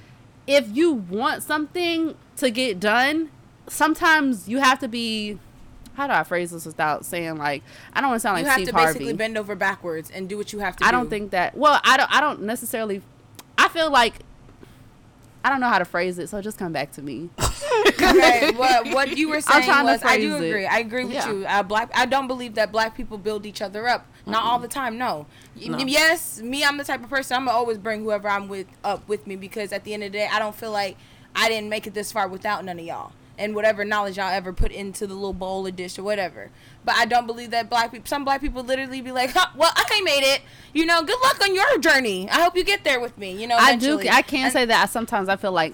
if you want something to get done, sometimes you have to be how do I phrase this without saying like I don't want to sound like Steve Harvey. you have to basically bend over backwards and do what you have to I do. don't think that. Well, I don't. I don't necessarily. I feel like I don't know how to phrase it, so just come back to me. okay, what what you were saying trying to was I do phrase it. agree. I agree with Yeah. you. Uh, black I don't believe that black people build each other up. Not all the time, no. No. Yes, me I'm the type of person I'm gonna always bring whoever I'm with up with me because at the end of the day I don't feel like I didn't make it this far without none of y'all. And whatever knowledge y'all ever put into the little bowl or dish or whatever. But I don't believe that black people some black people literally be like, huh, well, I made it. You know, good luck on your journey. I hope you get there with me. You know, I do. I can And- say that. I, sometimes I feel like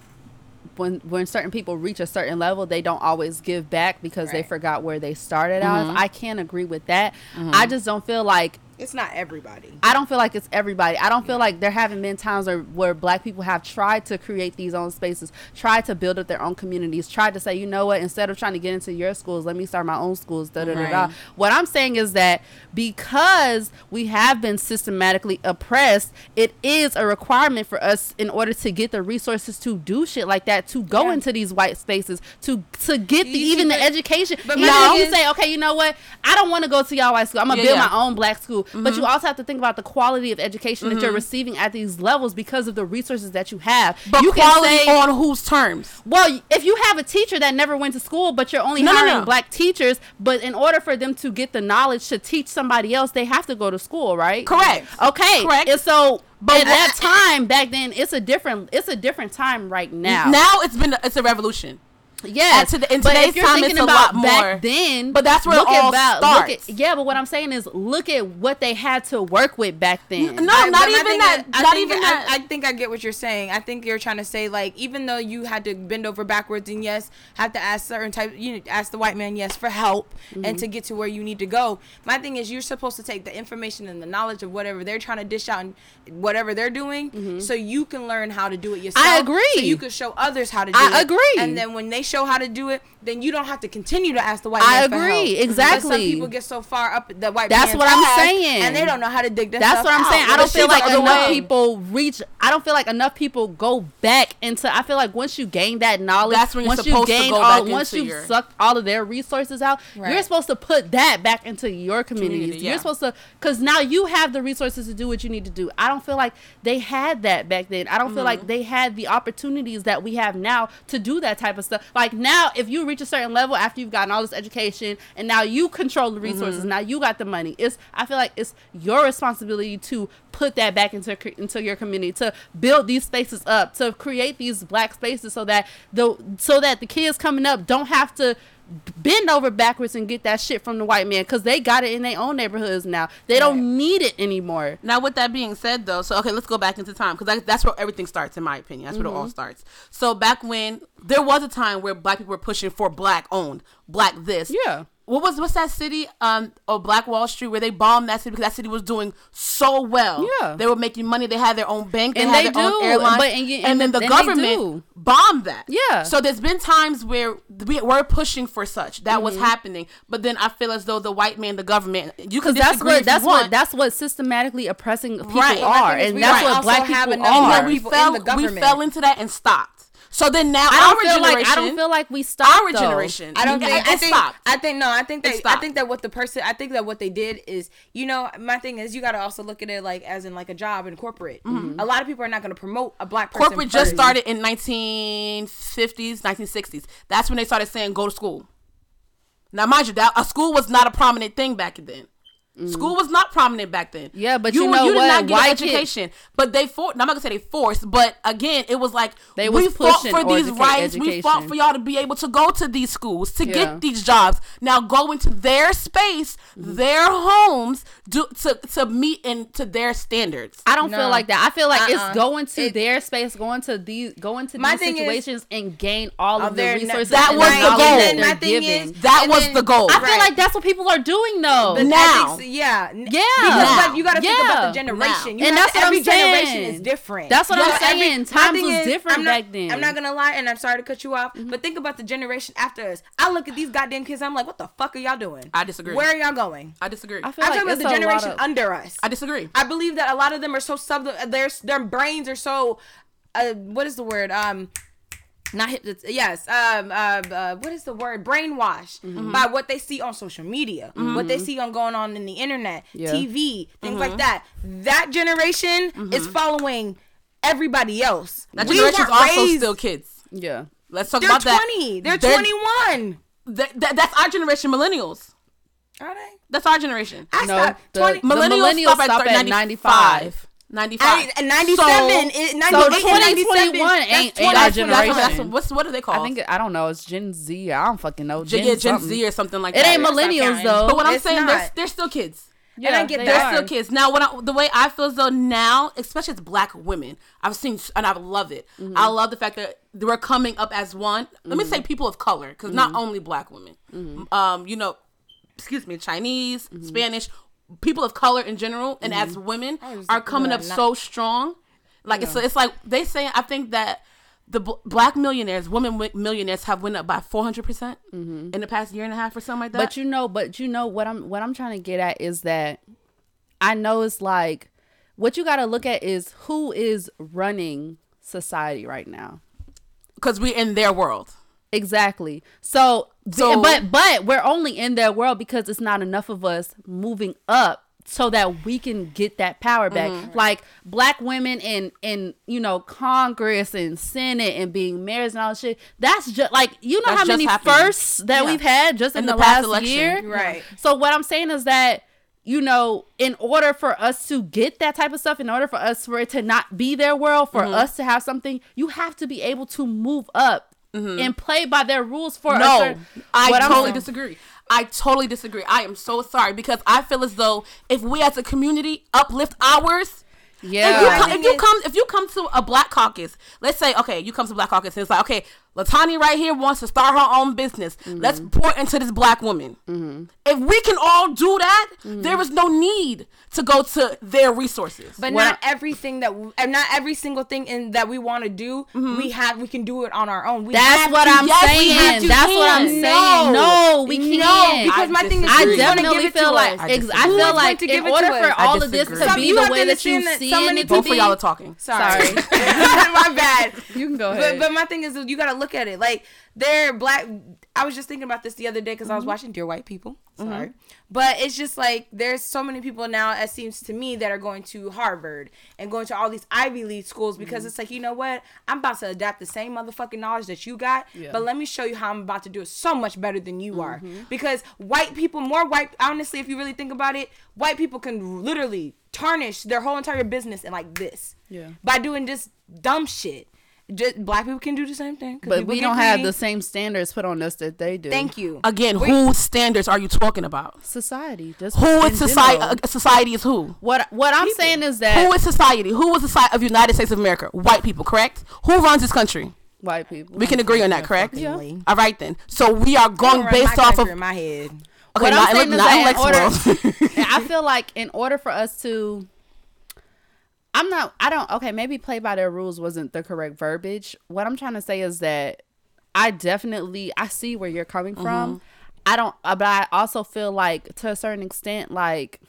when when certain people reach a certain level, they don't always give back because they forgot where they started out. Mm-hmm. I can't agree with that. I just don't feel like it's not everybody. I don't feel like it's everybody. I don't feel like there haven't been times where, where black people have tried to create these own spaces, tried to build up their own communities, tried to say, you know what, instead of trying to get into your schools, let me start my own schools. Da, da, da, da. What I'm saying is that because we have been systematically oppressed, it is a requirement for us in order to get the resources to do shit like that, to go Yeah. into these white spaces, to to get the, You even the education. but you my know, thing you is- say, okay, you know what, I don't want to go to y'all white school. I'm gonna Yeah, build yeah. my own black school. But you also have to think about the quality of education that you're Mm-hmm. receiving at these levels because of the resources that you have. But you quality can say, on whose terms? well, if you have a teacher that never went to school, but you're only No, no, hiring no. black teachers, but in order for them to get the knowledge to teach somebody else, they have to go to school, right? Correct. Okay. Correct. And so, But at that time back then, it's a different, it's a different time right now. Now it's been it's a revolution. Yes, At to- in but today's if you're time, thinking it's a about lot back more. then, But that's where it look all about, starts. Look at, yeah, but what I'm saying is, look at what they had to work with back then. No, I- not even thing that. is, I not think- even I, that. I think I get what you're saying. I think you're trying to say like even though you had to bend over backwards and yes, have to ask certain type, you know, ask the white man yes for help Mm-hmm. and to get to where you need to go. My thing is you're supposed to take the information and the knowledge of whatever they're trying to dish out and whatever they're doing, so you can learn how to do it yourself. Mm-hmm. agree. So you can show others how to do I it. agree. And then when they show how to do it, then you don't have to continue to ask the white I man for agree. help. But some people get so far up the white That's what I'm saying. and they don't know how to dig That's what I'm out. saying. I don't feel like enough way. people reach. I don't feel like enough people go back into. I feel like once you gain that knowledge, That's when you're once supposed to you gain go all, back once into you've your- sucked all of their resources out, you're supposed to put that back into your communities. Community, yeah. You're supposed to, because now you have the resources to do what you need to do. I don't feel like they had that back then. I don't feel Mm-hmm. like they had the opportunities that we have now to do that type of stuff. Like now, if you reach a certain level after you've gotten all this education and now you control the resources, Mm-hmm. now you got the money. It's I feel like it's your responsibility to put that back into into your community to build these spaces up to create these black spaces so that the so that the kids coming up don't have to bend over backwards and get that shit from the white man because they got it in their own neighborhoods now. They don't need it anymore. Now, with that being said, though, so okay, let's go back into time because that's where everything starts, in my opinion. That's where it all mm-hmm. starts. So back when there was a time where black people were pushing for black owned, black this. Yeah. What was what's that city? Um, or Black Wall Street, where they bombed that city because that city was doing so well. Yeah. they were making money. They had their own bank. They And had they their own do, airline. but- and you- and and then the then they government bombed that. Yeah. So there's been times where we were pushing for such that was Mm-hmm. happening, but then I feel as though the white man, the government, you can Because that's disagree what if you that's want. what that's what systematically oppressing people Right. Are, thing and that's also what black people enough are. then we fell, we fell into that and stopped. So then now I our don't feel generation, like I don't feel like we stopped. our though. I don't think. it I think. stopped. I think no. I think that. I think that what the person. I think that what they did is, you know, my thing is, you got to also look at it like as in like a job in corporate. A lot of people are not going to promote a black person. Mm-hmm. Corporate just first. started in 1950s, 1960s. That's when they started saying go to school. Now, mind you, that a school was not a prominent thing back then. School was not prominent back then. Yeah, but you were- know did what? not get White an kid- education. But they for I'm not gonna say they forced, but again, it was like They we was fought for these educa- rights. We fought for y'all to be able to go to these schools to Yeah. get these jobs. Now go into their space, Mm-hmm. their homes, do to to meet into their standards. I don't No. feel like that. I feel like Uh-uh. it's going to It- their space, going to these, going to My these thing is- situations and gain all Oh, of their they're resources. That was the the goal. that my thing is- That was the goal. I feel like that's what people are doing though. But I Now. Think so- yeah, Yeah. Because Now. like, you got to think about the generation. You And have that's to- what every I'm saying. generation is different. That's what You I'm know, every- saying. Times was is, different I'm not, back then. I'm not gonna lie, and I'm sorry to cut you off, but think about the generation after us. I look at these goddamn kids. I'm like, what the fuck are y'all doing? I disagree. Where are y'all going? I disagree. I feel I'm like talking about the generation of- under us. I disagree. I believe that a lot of them are so sub. Their their brains are so. Uh, what is the word? Um, not hip. Yes. Um. Uh, uh. What is the word? Brainwashed Mm-hmm. by what they see on social media, what they see on going on in the internet, Yeah. TV, things Mm-hmm. like that. That generation is following everybody else. That We generation's weren't also raised- still kids. Yeah. Let's talk They're about that. twenty. They're, twenty-one. Th- th- that's our generation, millennials. Are they? That's our generation. I No, stopped the- twenty. the Millennials, millennials stop, stop at, at 95. 95. I, and 97, So- it, 98 so and 2021 97, ain't- ain't our 20 that's, generation. that's, that's, what's, what do they call I think I don't know. It's Gen Z. I don't fucking know. Gen, Gen, yeah, Gen. Z or something like It that. It ain't millennials though. But what I'm It's saying, they're, they're still kids. yeah, and I get they they're are. still kids. Now, what I, the way I feel as though now, especially as black women, I've seen and I love it. Mm-hmm. I love the fact that we're coming up as one. Let me say people of color, because not Mm-hmm. only black women. Um, you know, excuse me, Chinese, Mm-hmm. Spanish, people of color in general, and as women are coming up not- so strong. Like it's it's like they say. I think that. The bl- black millionaires, women millionaires, have went up by four hundred percent in the past year and a half or something like that. Mm-hmm. But you know, but you know what I'm what I'm trying to get at is that I know it's like what you got to look at is who is running society right now. because we're in their world. Exactly. So, So- but but we're only in their world because it's not enough of us moving up so that we can get that power back. Mm-hmm. Like black women in in you know Congress and Senate and being mayors and all that shit. That's just like you know That's how many happening. firsts that Yeah. we've had just in, In the, the last election. year. Right. So what I'm saying is that you know, in order for us to get that type of stuff, in order for us for it to not be their world, for Mm-hmm. us to have something, you have to be able to move up and play by their rules for a Mm-hmm. No, certain- I What I'm totally disagree. I totally disagree. I am so sorry because I feel as though if we as a community uplift ours, Yeah. if you, My come, if you come if you come to a black caucus, let's say okay, you come to black caucus and it's like okay, Latani right here wants to start her own business. Let's Mm-hmm. pour into this black woman. If we can all do that, Mm-hmm. there is no need to go to their resources. But What not everything that w- and not every single thing in that we want to do, we have we can do it on our own. We That's have what to- I'm yes, we have saying. to That's what I'm saying. No, we No, can't. because my I thing is, I definitely give it to feel like us? I ex- I, feel Who is like to in give it order for all of this to be the way that you see so it Both of y'all are talking. Sorry, Sorry. my bad. You can go But, ahead. but my thing is, you got to look at it like they're black. I was just thinking about this the other day because I Mm-hmm. was watching Dear White People. Sorry, but it's just like there's so many people now. It seems to me that are going to Harvard and going to all these Ivy League schools because Mm-hmm. it's like you know what? I'm about to adapt the same motherfucking knowledge that you got, Yeah. but let me show you how I'm about to do it so much better than you are. Mm-hmm. Because white people, more white, honestly, if you really think about it, white people can literally tarnish their whole entire business and like this Yeah. by doing just dumb shit. Just, black people can do the same thing. But we don't have the same standards put on us that they do. Thank you. Again, We- whose standards are you talking about? Society. Just Who in is society? Uh, society is who? What what I'm People. saying is that Who is society? Who is the society of United States of America? White people, correct? Who runs this country? white people. We can agree on that, correct? Yeah. All right then. So we are going Run based off of in my head. okay, What not, I'm saying in, is not in that in order- I feel like in order for us to I'm not I don't okay, maybe play by their rules wasn't the correct verbiage. What I'm trying to say is that I definitely I see where you're coming from. I don't uh, but I also feel like to a certain extent like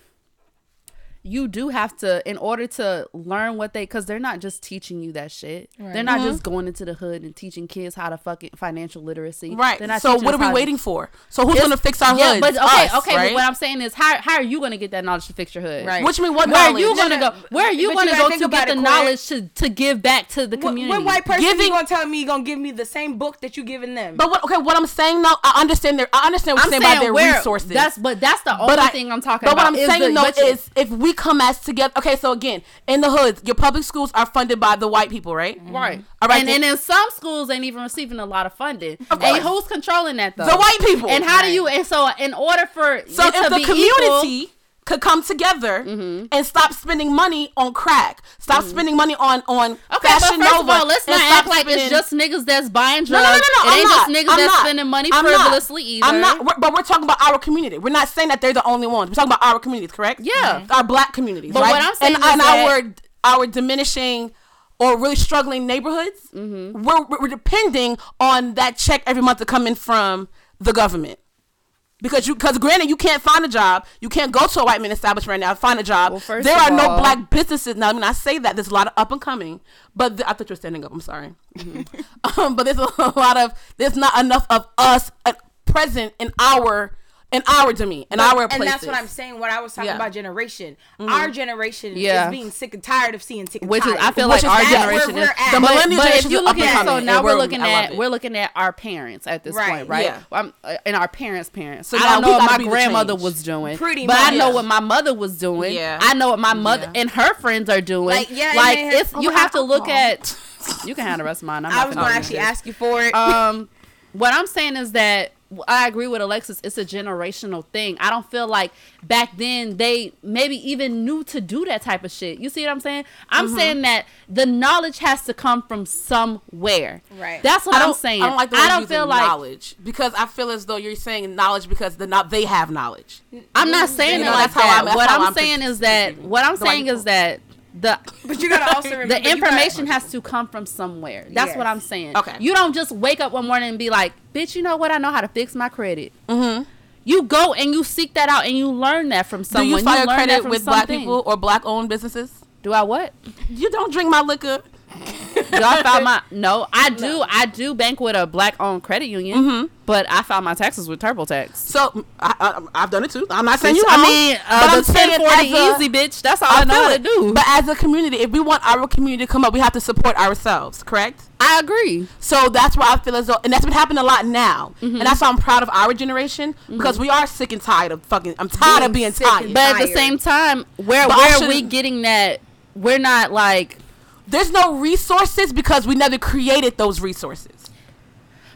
you do have to in order to learn what they because they're not just teaching you that shit they're not mm-hmm. just going into the hood and teaching kids how to fucking financial literacy right. So what are we how to- waiting for? So who's going to fix our yeah, hoods? but okay, Us, okay. right? But what I'm saying is, how how are you gonna get that knowledge to fix your hood? Right. which you mean? What Where are you gonna go? Where are you but gonna gotta go to get the it, knowledge to to give back to the community? what white person Giving- you gonna tell me you gonna give me the same book that you giving them? But what? Okay, what I'm saying though, I understand their. I understand what I'm you're saying saying, about their where resources. that's but that's the only I- thing I'm talking but about. what I'm saying the, though is, if we come as together. Okay, so again, in the hoods, your public schools are funded by the white people, right? Mm-hmm. right. All right, and, then- and in some schools ain't even receiving a lot of funding. Of and who's controlling that though? The white people. And how do you? And so in order for So it if to the be community equal, could come together Mm-hmm. and stop spending money on crack, stop spending money on on Okay, but Fashion first of all, let's not act like it's just niggas that's buying drugs. No, no, no, no, It I'm ain't not. just niggas I'm that's not. spending money I'm not. frivolously either. I'm not. We're, but we're talking about our community. We're not saying that they're the only ones. We're talking about our communities, correct? Yeah. Our black communities. But right? what I'm saying and, is and that- our our diminishing or really struggling neighborhoods, Mm-hmm. we're, we're depending on that check every month to come in from the government. Because you, because granted, you can't find a job. You can't go to a white man establishment right now and find a job. Well, there are no black businesses now. I mean, I say that there's a lot of up and coming, but the, I thought you were standing up. I'm sorry, um, but there's a lot of there's not enough of us present in our in our domain in our and that's what I'm saying. What I was talking Yeah. about generation. Our generation Yeah. is being sick and tired of seeing sick and which is. I feel Which like our generation is. The but, millennial but if generation you look up and at so now we're we're- looking at we're looking at our parents at this Right. point, right? Yeah. Um, uh, and our parents' parents. So I don't know what my grandmother was doing, Pretty but I know what my mother was doing. Yeah. I know what my mother and her friends are doing. Like, yeah, like it's you have to look at. You can have the rest of mine. I was gonna gonna actually ask you for it. um what i'm saying is that i agree with alexis it's a generational thing i don't feel like back then they maybe even knew to do that type of shit you see what i'm saying i'm Mm-hmm. saying that the knowledge has to come from somewhere Right. that's what i'm saying I don't like the i don't feel like knowledge because I feel as though you're saying knowledge because the not they have knowledge. i'm not saying it like that's how that I'm- that's what how i'm I'm saying is that what i'm saying is that the but you gotta also remember the you gotta- information has to come from somewhere. That's what I'm saying. Okay. You don't just wake up one morning and be like, "Bitch, you know what? I know how to fix my credit." Mm-hmm. You go and you seek that out and you learn that from Do someone. you file credit with black people or black owned businesses? Do I what? You don't drink my liquor. Do I file my? No, I do. I do bank with a black owned credit union, Mm-hmm. but I file my taxes with TurboTax. So I, I, I've done it too. I'm not saying you. I mean, uh, but the I'm saying 1040 as a- easy, bitch. That's all I, know how to do. But as a community, if we want our community to come up, we have to support ourselves. Correct. I agree. So that's why I feel as though, and that's what happened a lot now, Mm-hmm. and that's why I'm proud of our generation because we are sick and tired of fucking. I'm tired of being Being sick tired. But at the same time, where But where are we getting that? We're not like. There's no resources because we never created those resources.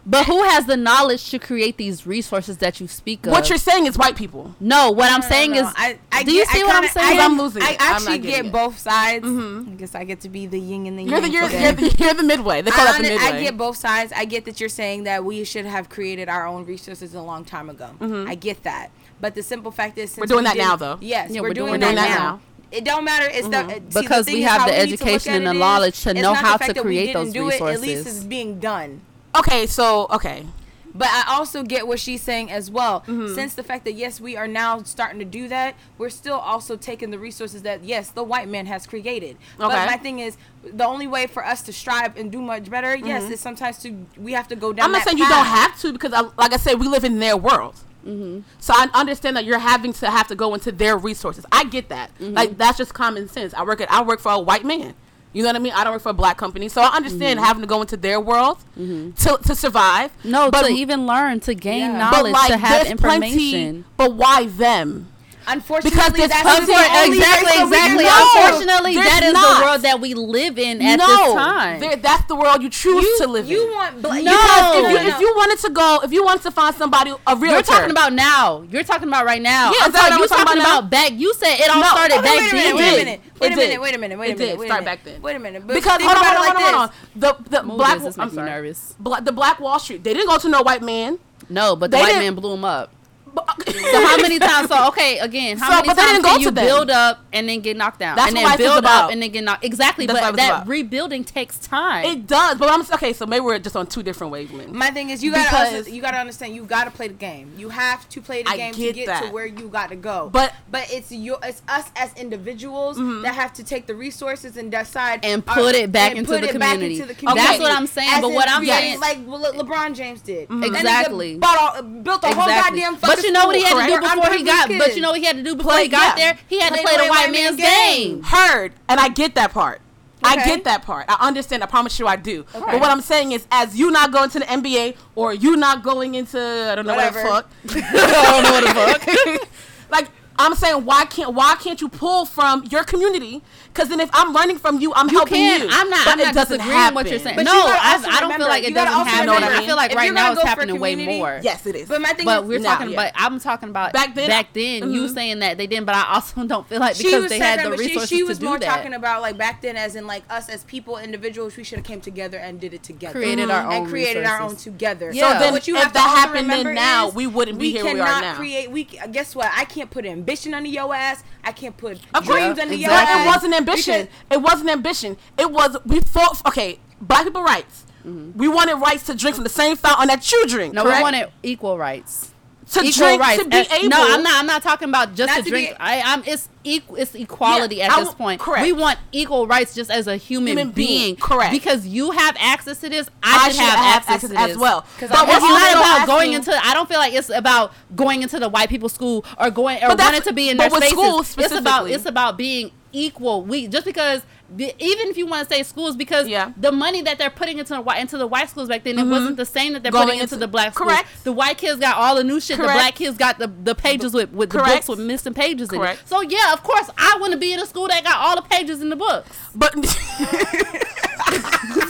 But who has the knowledge to create these resources that you speak of? What you're saying is white people. no, what I'm No, no, saying no. is, I, I do you see I what I'm saying? I, I'm losing I actually not getting get it. Mm-hmm. both sides. I guess I get to be the yin and the You're the yang you're, today. you're, the, you're the midway. They call I, that the midway. I get both sides. I get that you're saying that we should have created our own resources a long time ago. I get that. But the simple fact is, since Mm-hmm. doing we that now, didn't- though. Yes, Yeah, we're, we're doing, doing that, that now. now. It don't matter. It's the see, the Because thing we have how the we need to look education and the knowledge to know how to create those do It, at least it's being done. okay, so okay. But I also get what she's saying as well. Mm-hmm. Since the fact that yes, we are now starting to do that, we're still also taking the resources that yes, the white man has created. But my thing is, the only way for us to strive and do much better, yes, is sometimes to we have to go down. Mm-hmm. I'm not that saying you don't have to because, I, like I said, we live in their world. Mm-hmm. So I understand that you're having to have to go into their resources. I get that. Mm-hmm. Like that's just common sense. I work at I work for a white man. You know what I mean? I don't work for a black company, so I understand Mm-hmm. having to go into their world to to survive. no, but to even learn, to gain Yeah. but knowledge, like to have there's plenty. information. But why them? Unfortunately, because this that's country- the only exactly, exactly. know. Unfortunately, that is not. the world that we live in at no, this time. there- that's the world you choose you, to live you in. want bla- No. Because if you, no, no. if you wanted to go, if you wanted to find somebody, a real, You're talking about now. You're talking about right now. Yeah, I'm you talking about about back. You said it all No. started back wait a then. minute, wait a minute, wait a minute, wait a minute, wait a minute, wait a start minute. back then. Wait a minute, because hold on, hold on, hold on, like hold on. The the black, I'm sorry. nervous. The Black Wall Street. They didn't go to no white man. No, but the They white didn't- man blew him up. But- So how many times? So okay, again, how So, many but they times didn't go can you to them. build up and then get knocked down, That's and what then life build about. up and then get knocked? Exactly, That's but that about. rebuilding takes time. It does, but I'm okay. So maybe we're just on two different wavelengths. My thing is, you gotta Because- also, you gotta understand. You gotta play the game. You have to play the I game to get get that. to where you got to go. But- but it's your it's us as individuals mm-hmm. that have to take the resources and decide And our- put it back into put the it back community. into the That's what I'm saying, As but what I'm create- saying- like Le- LeBron James did. Mm-hmm. That nigga Exactly. bought all, built a whole goddamn. But fucking you know what he had school to do before he got. unprivileged But you know what he had to do before Play- he got yeah. there? He had to Play play the white man's game. Heard, and I get that part. I get that part. I understand. I promise you, I do. Okay. But what I'm saying is, as you not going to the NBA or you not going into I don't know Whatever. what the fuck. I don't know what the fuck. like I'm saying, why can't why can't you pull from your community? Because then if I'm running from you, I'm You helping can. you. I'm not. But I'm it not doesn't disagreeing with what you're happen. saying. But no, you I, also I don't feel like it doesn't also happen. remember, I feel like if right now it's happening way more. Yes, it is. But my thing But is, we're Now, talking yeah. about. I'm talking about Back then, Back then, you mhm. saying that they didn't, but I also don't feel like she because was they had talking, the but she, resources she was to do more that. talking about like back then, as in like us as people, individuals, we should have came together and did it together, Created our own, and created our own together. Yeah. So then, what you if have to that happened then now, we wouldn't be here we are cannot now. Create. We guess what? I can't put ambition under your ass. I can't put dreams under your ass. It wasn't ambition. It wasn't ambition. It was we fought. Okay, black people rights. Mm-hmm. We wanted rights to drink from the same fountain that you drink. No, correct? we wanted equal rights. to equal drink rights. to be And- able. no, I'm not. I'm not talking about just to to drink. be- I, I'm. It's equal. It's equality Yeah, at I this point. correct. We want equal rights just as a human, Human being, being. correct. Because you have access to this. I I, should should have, have access, access to this as well. But I'm it's not about asking- going into. I don't feel like it's about going into the white people's school or going or wanting to be in their spaces. schools it's about. It's about being equal. We just because. The, even if you want to say schools, because Yeah. the money that they're putting into the white into the white schools back then, it mm-hmm. wasn't the same that they're Going putting into, into- the black schools. correct. The white kids got all the new shit. Correct. The black kids got the, the pages with, with the books with missing pages Correct. in it. So yeah, of course, I want to be in a school that got all the pages in the books. But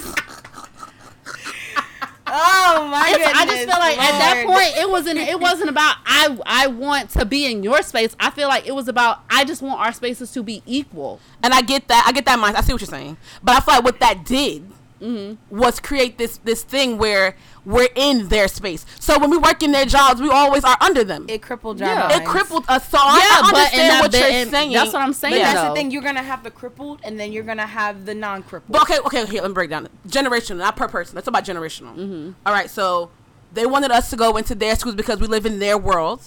Oh my It's- goodness! I just feel like at that point, it wasn't it wasn't about I I want to be in your space. I feel like it was about I just want our spaces to be equal. and I get that. I get that mind. I see what you're saying. But I feel like what that did was create this this thing where we're in their space. So when we work in their jobs, we always are under them. It, it crippled Yeah. your It crippled us. So I Yeah, but- understand and what you're and saying. that's what I'm saying, But that's though. the thing. You're gonna have the crippled, and then you're gonna have the non-crippled. But okay, okay, okay. Let me break down it. Generational, not per person. Let's talk about generational. Mm-hmm. All right, so they wanted us to go into their schools because we live in their world.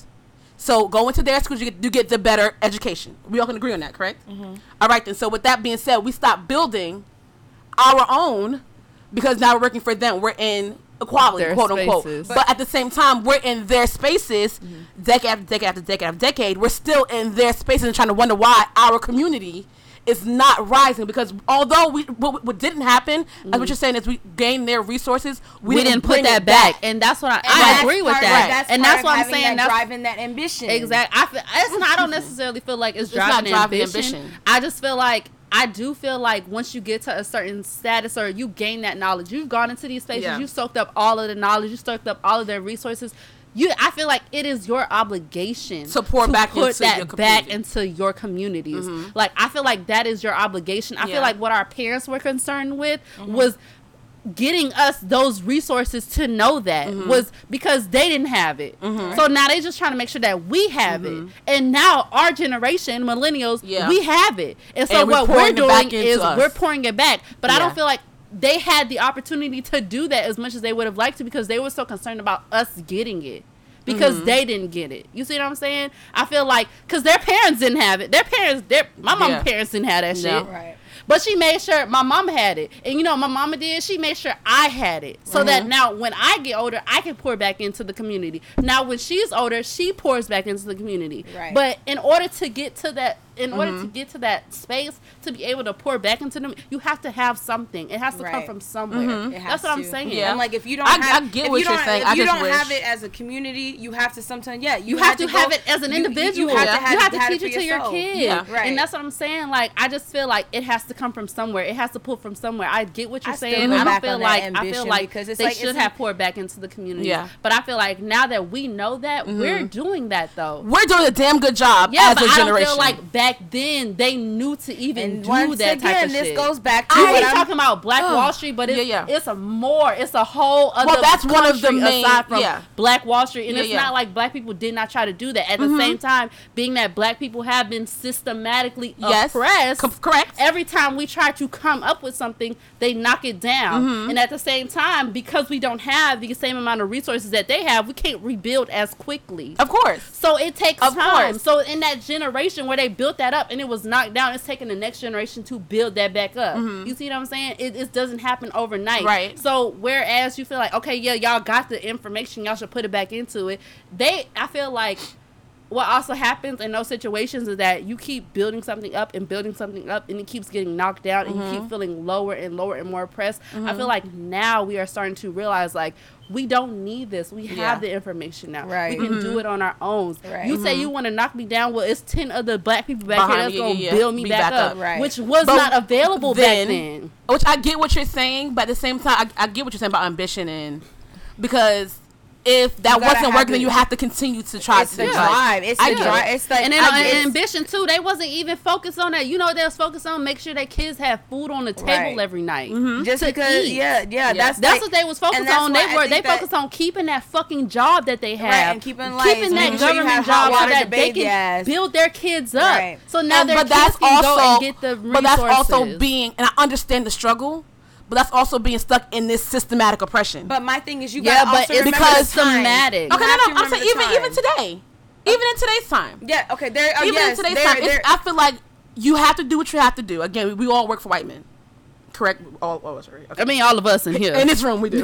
So go into their schools, you get, you get the better education. We all can agree on that, correct? Mm-hmm. All right, then. So with that being said, we stopped building our own because now we're working for them. We're in equality, Their quote unquote. spaces. But at the same time, we're in their spaces, mm-hmm. decade after decade after decade after decade. We're still in their spaces and trying to wonder why our community is not rising. Because although we what, what didn't happen, as what mm-hmm. you're saying is we gained their resources, we, We, didn't put that it back. and that's what I, And I that's agree with that. That's and that's what I'm saying. That driving that ambition. Exactly. I, feel, it's not, I don't necessarily feel like it's It's not driving, driving ambition. ambition. I just feel like I do feel like once you get to a certain status or you gain that knowledge, you've gone into these spaces, Yeah. you soaked up all of the knowledge, you soaked up all of their resources. You, I feel like it is your obligation To pour back put into that your back into your communities. Mm-hmm. Like I feel like that is your obligation. I Yeah. feel like what our parents were concerned with mm-hmm. was getting us those resources to know that Mm-hmm. was because they didn't have it. So now they're just trying to make sure that we have it. And now our generation, millennials, Mm-hmm. Yeah. we have it. And so And we're what we're pouring it back doing is us. we're pouring it back. But I don't feel like they had the opportunity to do that as much as they would have liked to because they were so concerned about us getting it. Because Mm-hmm. they didn't get it. You see what I'm saying? I feel like because their parents didn't have it. Their parents, their my mom's Yeah. parents didn't have that shit. No. Right. But she made sure my mom had it. And you know, my mama did, she made sure I had it. So Mm-hmm. that now when I get older, I can pour back into the community. Now when she's older, she pours back into the community. Right. But in order to get to that in order Mm-hmm. to get to that space to be able to pour back into them, you have to have something. It has to come from somewhere. It has That's what I'm saying. Yeah. And like if you don't I- I have, get what you you're don't, saying. If I you don't have it as a community, you have to sometimes yeah. You, have to, have go- it as an you- you- individual. You have to, have, to have teach it it to your yourself. kids. Yeah. Right. And that's what I'm saying. Like, I just feel like it has to come from somewhere. It has to pull from somewhere. I get what you're I saying. I don't feel that like I ambition feel like because they should have poured back into the community. Yeah. But I feel like now that we know that, we're doing that though. We're doing a damn good job Yeah, as but a I generation. feel like back then they knew to even And do once that again, type of this shit. goes back to I what I'm talking about Black Ugh. Wall Street, but it's, Yeah, yeah. it's a more, it's a whole other. Well, that's one of the main- aside from yeah. Black Wall Street, and Yeah, it's not like Black people did not try to do that. At Mm-hmm. the same time, being that Black people have been systematically Yes. oppressed, Com- correct. Every time we try to come up with something, they knock it down, Mm-hmm. and at the same time, because we don't have the same amount of resources that they have, we can't rebuild as quickly. of course. So it takes Of time. course. So in that generation where they built that up and it was knocked down, it's taking the next generation to build that back up. You see what I'm saying? It, it doesn't happen overnight. Mm-hmm. Right. So whereas you feel like, okay, yeah, y'all got the information, y'all should put it back into it. They, I feel like. What also happens in those situations is that you keep building something up and building something up, and it keeps getting knocked down, and you Mm-hmm. keep feeling lower and lower and more oppressed. I feel mm-hmm. like now we are starting to realize like we don't need this. We have the information now. Right. We can do mm-hmm. it on our own. Right. You say you mm-hmm. want to knock me down. Well, it's ten other black people back Behind here that's gonna yeah, yeah. build me back, back up, up. Right. which was But not available then- back then. Which I get what you're saying, but at the same time, I, I get what you're saying about ambition and because if that wasn't working, then you have to continue to try It's to the do drive. It's I the drive. it. It's like and then I on ambition too, they wasn't even focused on that. You know, what they was focused on make sure their kids have food on the table Right. every night. Mm-hmm. just to because eat. yeah, yeah, that's That's like- what they was focused on. They were they focused on keeping that fucking job that they have, Right, and keeping lights, keeping that sure government job so that they bathe can your ass. build their kids up. Right. So now And- their but kids that's can go and get the resources. but that's also being and I understand the struggle, but that's also being stuck in this systematic oppression. But my thing is, you Yeah, gotta but also it's remember because the systematic. Okay, no, no, I'm saying even the even time. today, even in today's time, Yeah. Okay. There. Oh, even yes, in today's there- time, there- it's, I feel like you have to do what you have to do. Again, we, we all work for white men. Correct? All, all of us, right? Okay. I mean, all of us in here. in this room we do.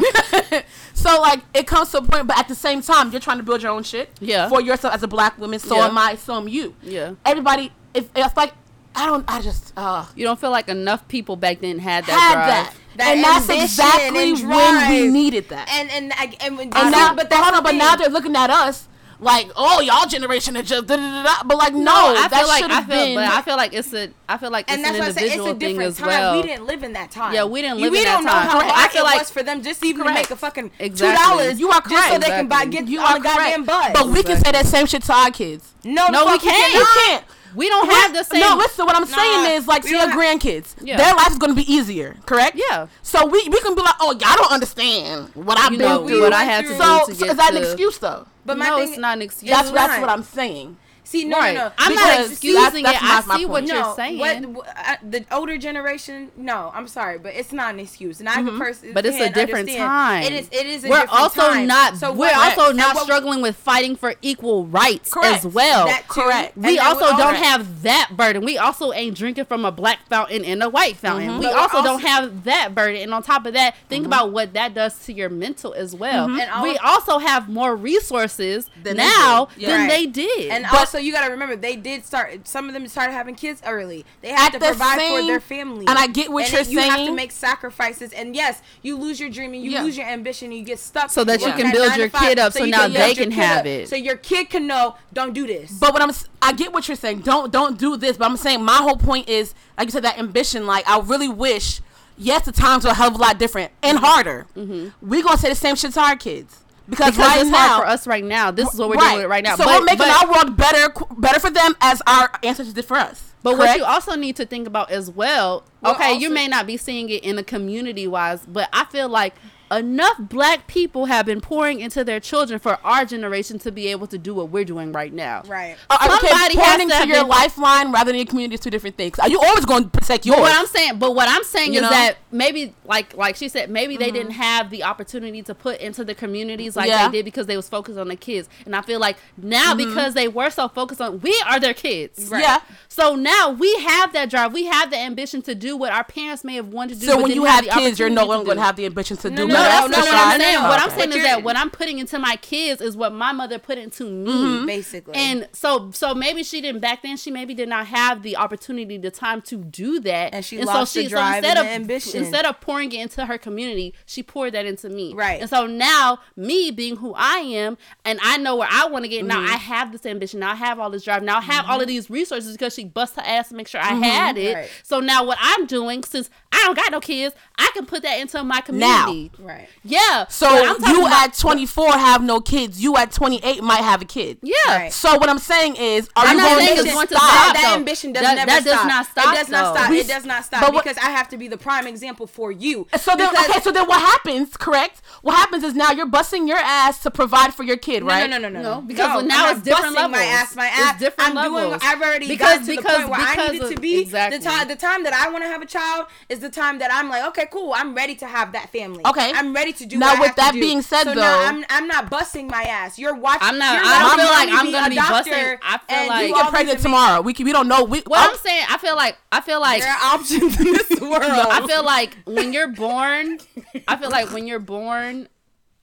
so like it comes to a point, but at the same time, you're trying to build your own shit. Yeah. For yourself as a black woman, so Yeah. am I, so am you. Yeah. Everybody, if it's like I don't, I just uh you don't feel like enough people back then had that had drive. that. That and that's exactly and when we needed that. And and I, and, And now, but but hold on, but now they're looking at us like, oh, y'all generation is just da da da da. But like, no, I that feel like should I feel, been. but I feel like it's a, I feel like it's and that's an why I say it's individual a thing different as time. well. We didn't live in that time. Yeah, we didn't live we in that don't know time. how Correct. hard I feel it like- was for them just even Correct. to make a fucking two dollars. You are Just so correct. they can buy Exactly. get you on are the goddamn correct. bus. But we can say that same shit to our kids. no, No, we can't. You can't. We don't have the same. No, listen. What I'm saying is, like, we to your have- grandkids, Yeah. their life is going to be easier. Correct? Yeah. So we we can be like, oh, y'all don't understand what I've You been know through. what I had to So- do so, to so get is that an excuse though? But my no, thing, it's not an excuse. That's It's that's what I'm saying. See, no, right. no, no. I'm not excusing that's- that's it. I see what point. you're saying. what, uh, the older generation? No, I'm sorry, but it's not an excuse. And I person, Mm-hmm. But it's a different understand. time. It is. It is. A we're different also time. not. So we're also not what- struggling with fighting for equal rights Correct. as well. That. Correct. We then also don't older. have that burden. We also ain't drinking from a black fountain and a white fountain. We But we're also, don't have that burden. And on top of that, think about what that does to your mental as well. And we also have more resources now than they did. And also, you got to remember, they did start. Some of them started having kids early. They had At to the provide for their family. and I get what And you're it- You have to make sacrifices, and yes, you lose your dream and you Yeah. lose your ambition. And you get stuck So that you can build your five, kid up so you now they can have up, it. So your kid can know, don't do this. But what I'm, I get what you're saying. Don't don't do this. But I'm saying my whole point is, like you said, that ambition. Like I really wish. Yes, the times are a hell of a lot different and mm-hmm. harder. Mm-hmm. We gonna say the same shit to our kids because, because right it's now hard for us right now. This is what we're doing it right now. So but, we're making but- our world better, better for them as our ancestors did for us. But what you also need to think about as well, Well, okay, you may not be seeing it in a community wise, but I feel like enough black people have been pouring into their children for our generation to be able to do what we're doing right now. right. Uh, okay, Somebody has pointing to to your lifeline rather than your community is two different things. Are you always going to protect yours? But what I'm saying, but what I'm saying You is know? that maybe, like, like she said, maybe they didn't have the opportunity to put into the communities like Yeah. they did because they was focused on the kids. And I feel like now because they were so focused on, we are their kids. Right. Yeah. So now we have that drive, we have the ambition to do do what our parents may have wanted to do. So when you have the kids, you're no longer going to have the ambition to do no, No, more. That's not what I'm saying. What I'm saying is that what I'm putting into my kids is what my mother put into me. Mm-hmm. basically. And so, so maybe she didn't back then. She maybe did not have the opportunity, the time to do that, And she lost the drive instead and of the ambition. instead of pouring it into her community, she poured that into me. Right. And so now, me being who I am, and I know where I want to get. Now Mm-hmm. I have this ambition. Now I have all this drive. Now I have all of these resources because she bust her ass to make sure I had it. Mm-hmm. Right. So now what I'm doing, since I don't got no kids, I can put that into my community. Right. Yeah. So but I'm talking you about- at 24 have no kids. You at 28 might have a kid. yeah. Right. So what I'm saying is, are I'm you going to it's going to stop? stop, that though. ambition does That- never that does stop. not stop, It does not stop. We- It does not stop but what- because I have to be the prime example for you. So then, Because- okay, so then what happens? Correct. What happens is now you're busting your ass to provide for your kid, right? no, no, no, No, no. because no, now I'm it's different busting My ass, my ass. It's ass. different I'm doing. I've already Because- got to because- the point where I because needed of- to be. exactly. The time, the time that I want to have a child is the time that I'm like, okay, cool. I'm ready to have that family. Okay. I'm ready to do. That. Now, what I with have to that do. being said, so though- now I'm I'm not busting my ass. You're watching. I'm not- You're I don't feel like I'm gonna be doctor busting- I feel like- You all get pregnant tomorrow. We can, we don't know. We What I'm- I'm saying, I feel like I feel like There are options in this world. I feel like when you're born, I feel like when you're born,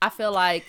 I feel like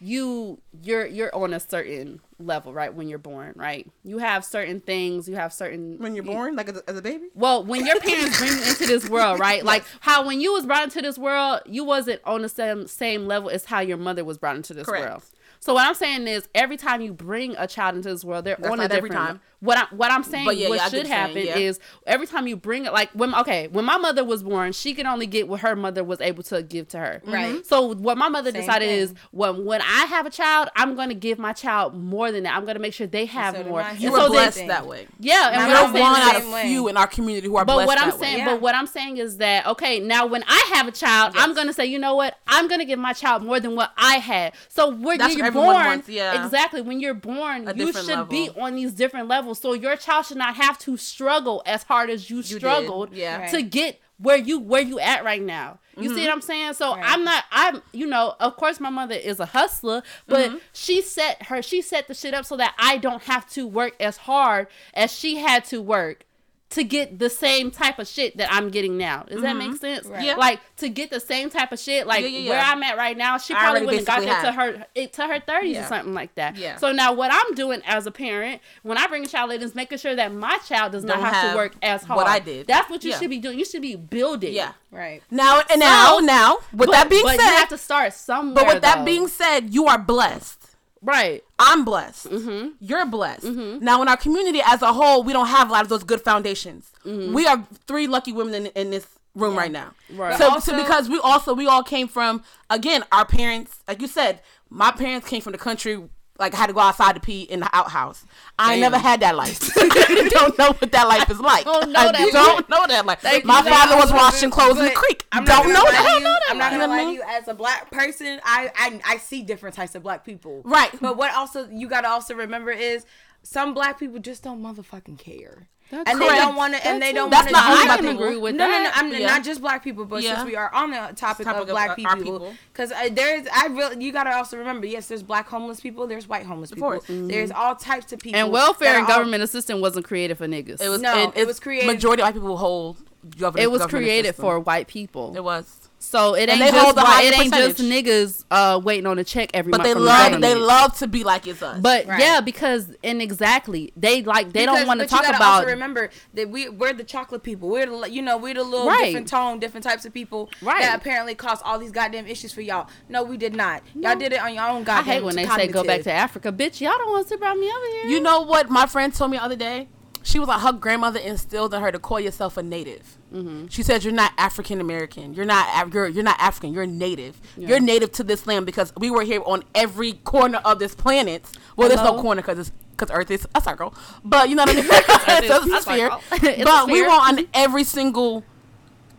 you you're you're on a certain level, right? When you're born, right? You have certain things, you have certain when you're you- born, like as a, as a baby. Well, when your parents bring you into this world, right? Like how when you was brought into this world, you wasn't on the same same level as how your mother was brought into this Correct. world. So what I'm saying is, every time you bring a child into this world, they're That's on a not every different. time. What I what I'm saying, yeah, what yeah, should happen saying, yeah. is every time you bring it, like when okay, when my mother was born, she could only get what her mother was able to give to her. Mm-hmm. Right. So what my mother Same decided thing. is when when I have a child, I'm going to give my child more than that. I'm going to make sure they have so more. You And were so blessed then- that way. yeah, and My what You're I'm mom saying one out of same way. few in our community who are but blessed what I'm that saying, way. But what I'm saying is that okay, now when I have a child, I'm gonna say, you know what, I'm gonna give my child more than what I had. So when That's you're born, wants, yeah. exactly. When you're born, A you different should be on these different levels. So your child should not have to struggle as hard as you, did, struggled yeah. Right. to get where you where you at right now. You Mm-hmm. see what I'm saying? So Right. I'm not I'm you know, of course my mother is a hustler, but Mm-hmm. she set her she set the shit up so that I don't have to work as hard as she had to work to get the same type of shit that I'm getting now. Does that make mm-hmm. sense? Right. Yeah. Like to get the same type of shit, like Yeah, yeah, where. I'm at right now, she probably wouldn't have got that to her it, to her 30s Yeah. or something like that. Yeah. So now what I'm doing as a parent, when I bring a child in, is making sure that my child does not Don't have, have to work as hard. what I did. That's what you Yeah. should be doing. You should be building. yeah. Right. Now and now, So- now, with But, that being but said, you have to start somewhere. but with that being said, you are blessed. Right, I'm blessed. Mm-hmm. You're blessed. Now, in our community as a whole, we don't have a lot of those good foundations. We are three lucky women in, in this room right now. Mm-hmm. Right. So, But so because we also we all came from again our parents, like you said, my parents came from the country. Like I had to go outside to pee in the outhouse. I ain't never had that life. I don't know what that life is like. Don't know I that don't know that life. Thank my father was washing clothes in the creek. I'm not don't know lie that. I'm not gonna know lie to you. As a black person, I, I I see different types of black people. Right. But what also you gotta also remember is some black people just don't motherfucking care. That's and they don't want to, and they don't That's want to. not I black can people. agree with no, that. no, no, I'm Yeah. not just black people, but Yeah. since we are on the topic, Topic of of black our- people, because uh, there's, I really, you gotta also remember, yes, there's black homeless people, there's white homeless people, course. there's all types of people, and welfare and are all- government assistance wasn't created for niggas. It was No, and it was created- Majority of white people hold government. it was government created system. for white people. It was. So it ain't just the white, it ain't just niggas uh, waiting on a check every But month they love the they government. love to be like it's us. But Right. yeah, because and exactly they like they Because- don't want to but you talk gotta about Also remember that we we're the chocolate people. We're the you know we're the little Right. different tone, different types of people Right. that apparently caused all these goddamn issues for y'all. No, we did not. Y'all did it on your own I hate when they say go back to Africa, bitch. Y'all don't want to about me over here. you know what my friend told me the other day? She was like her grandmother instilled in her to call yourself a native. Mm-hmm. She said you're not African American. You're not you're you're not African. You're native. You're native to this land because we were here on every corner of this planet. Well, there's no corner because it's because Earth is a circle. But you know what I mean. it's a sphere. circle. It's a but we were on every single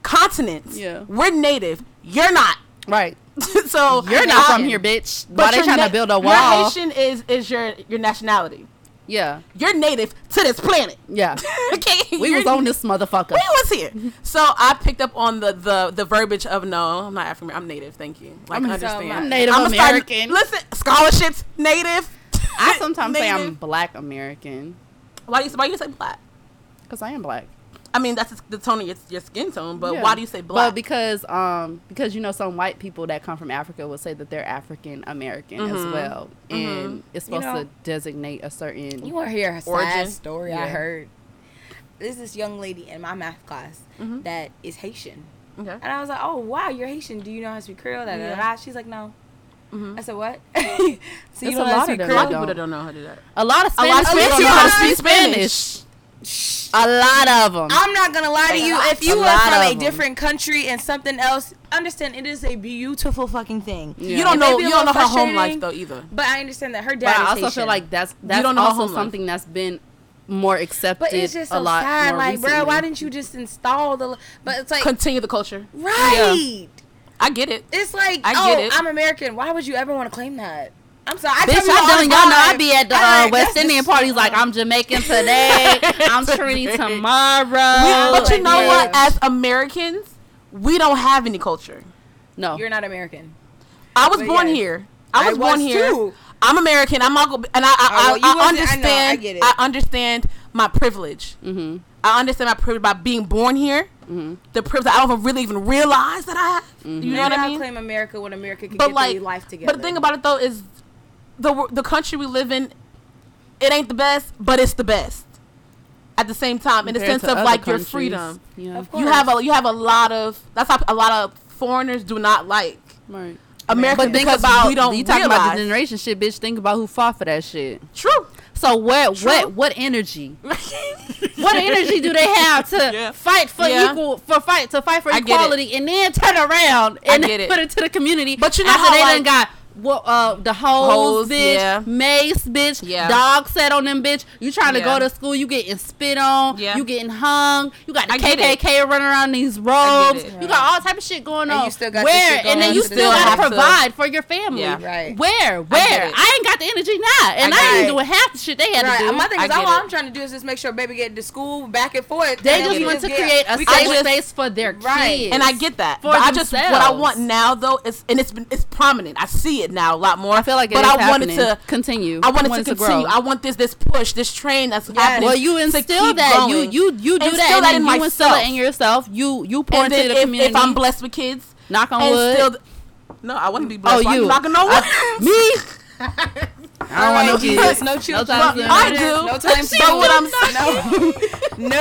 continent. Yeah. We're native. You're not. right. so You're not from here, bitch. But Why they trying na- to build a wall? Your? Haitian is is your your nationality. Yeah, You're native to this planet. yeah. okay, We You're- was on this motherfucker. We was here. So I picked up on the the the verbiage of no, I'm not African. I'm native. Thank you. Like I'm- understand. I'm Native I'ma start- American. listen, scholarships, native. I sometimes say I'm black American Why you why you say black? because I am black. I mean, that's the tone of your, your skin tone, but Yeah. why do you say black? But because um because you know some white people that come from Africa will say that they're African American as Mhm. well, and it's You supposed know- to designate a certain. You want to hear a sad story Yeah. I heard? There's this young lady in my math class Mhm. that is Haitian. okay. And I was like, oh, wow, you're Haitian. Do you know how to speak Creole? Da, da, da, Yeah. She's like, no. Mhm. I said, what? so you It's don't a know lot of A lot of Creole? people that don't know how to do that. a lot of A lot Spanish of people people don't know how to speak Spanish. Spanish. A lot of them. I'm not gonna lie to you. If you are lot from of a 'em. different country and something else, understand it is a beautiful fucking thing. Yeah. You don't It know. You don't know her home life though either. But I understand that her But dad I also feel like that's that's don't know also home life. something that's been more accepted But it's just a so lot sad. more Like, bro, why didn't you just install the? But it's like, Continue the culture. right? I get it. It's like, I oh, it. I'm American. Why would you ever want to claim that? I'm sorry. I Bitch, tell people I'm all y'all know I time. be at the uh, West Indian parties like I'm Jamaican today, I'm Trini tomorrow. Oh, but you like, know yeah. what? As Americans, we don't have any culture. no, You're not American. I was But born yes. here. I was I born was here. too. I'm American. I'm not and I, I, Oh, well, I, you I wasn't- I know, I understand. get it. I understand my privilege. mm-hmm. I understand my privilege by being born here. Mm-hmm. The privilege I don't even really even realize that I have. You know what I mean? claim America when America can But get like, life together. but the thing about it though is, the the country we live in, it ain't the best, but it's the best. At the same time, in the sense of other like your freedom, Yeah, Of you have a you have a lot of that's how a lot of foreigners do not like right. America But think because about we don't you talking realize. about the generation shit, bitch. Think about who fought for that shit. True. So what True. what what energy? What energy do they have to Yeah. fight for Yeah. equal for fight to fight for I equality and then turn around and get it. put it to the community? But you know after how, they like- done got what uh the hoes, Hoes, bitch, yeah. mace bitch, Yeah. dog set on them bitch. You trying to Yeah. go to school, you getting spit on, Yeah. you getting hung, you got the I. KKK running around these robes, it. you got all type of shit going And on. you still got Where going and then you still gotta Have to- provide for your family. Yeah. Right. Where? Where? it. I, ain't got the energy now, and I Right. ain't doing half the shit they had Right. to do. My thing is, all it. I'm trying to do is just make sure baby get to school back and forth. They and just want to create a safe space for their Right. kids. and I get that. For but I just what I want now though is and it's been it's prominent. I see it now a lot more. I feel like it but I wanted happening. to continue. I wanted You to continue. grow. I want this this push, this train that's Yes. happening. well, you instill that. going. You you you do Instill that, and that in you instill myself. it in yourself. You you pour and into the if, community. if I'm blessed with kids, knock on and wood. still, no, I wouldn't be oh, blessed. oh, you knocking on wood? I- me? I don't want no Alright, kids. No children. time You soon. know I this. do. No time soon. know what I'm No. no.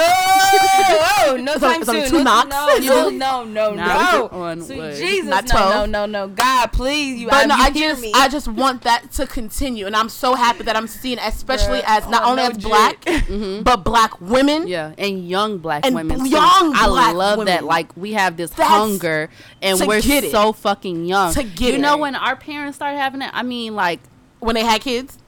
Oh, no It's time only- it's only soon. two No, knocks. no, no, no, no, Knock no. on Sweet wood. Jesus, Not no, 12. no, no, no. God, please, you. But no, you I hear just me. I just want that to continue, and I'm so happy that I'm seeing, especially Bruh, as not oh, only no as jig. black, mm-hmm. but black women. Yeah, and young black And women. too. young I black love that. women. Like we have this That's- hunger, and to we're get it. so fucking young. To get you it. know, when our parents started having it, I mean, like when they had kids,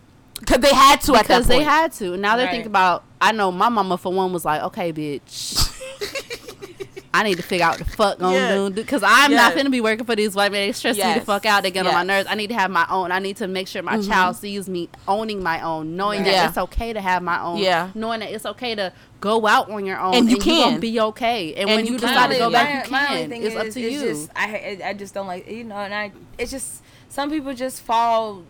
because they had to at that because point. they had to. Now they Right. think about. I know my mama for one was like, okay, bitch. I need to figure out what the fuck gonna Yeah. do because I'm not gonna be working for these white men. They stress me the fuck out. They get on my nerves. I need to have my own. I need to make sure my mm-hmm. child sees me owning my own, knowing Right. Yeah. that it's okay to have my own. Yeah. knowing that it's okay to go out on your own And you you're can. gonna be okay. And, And when you you, can. decide to go My- back, you my only can. thing It's up is- to it's you. Just, I I I just don't like you know, and I it's just some people just fall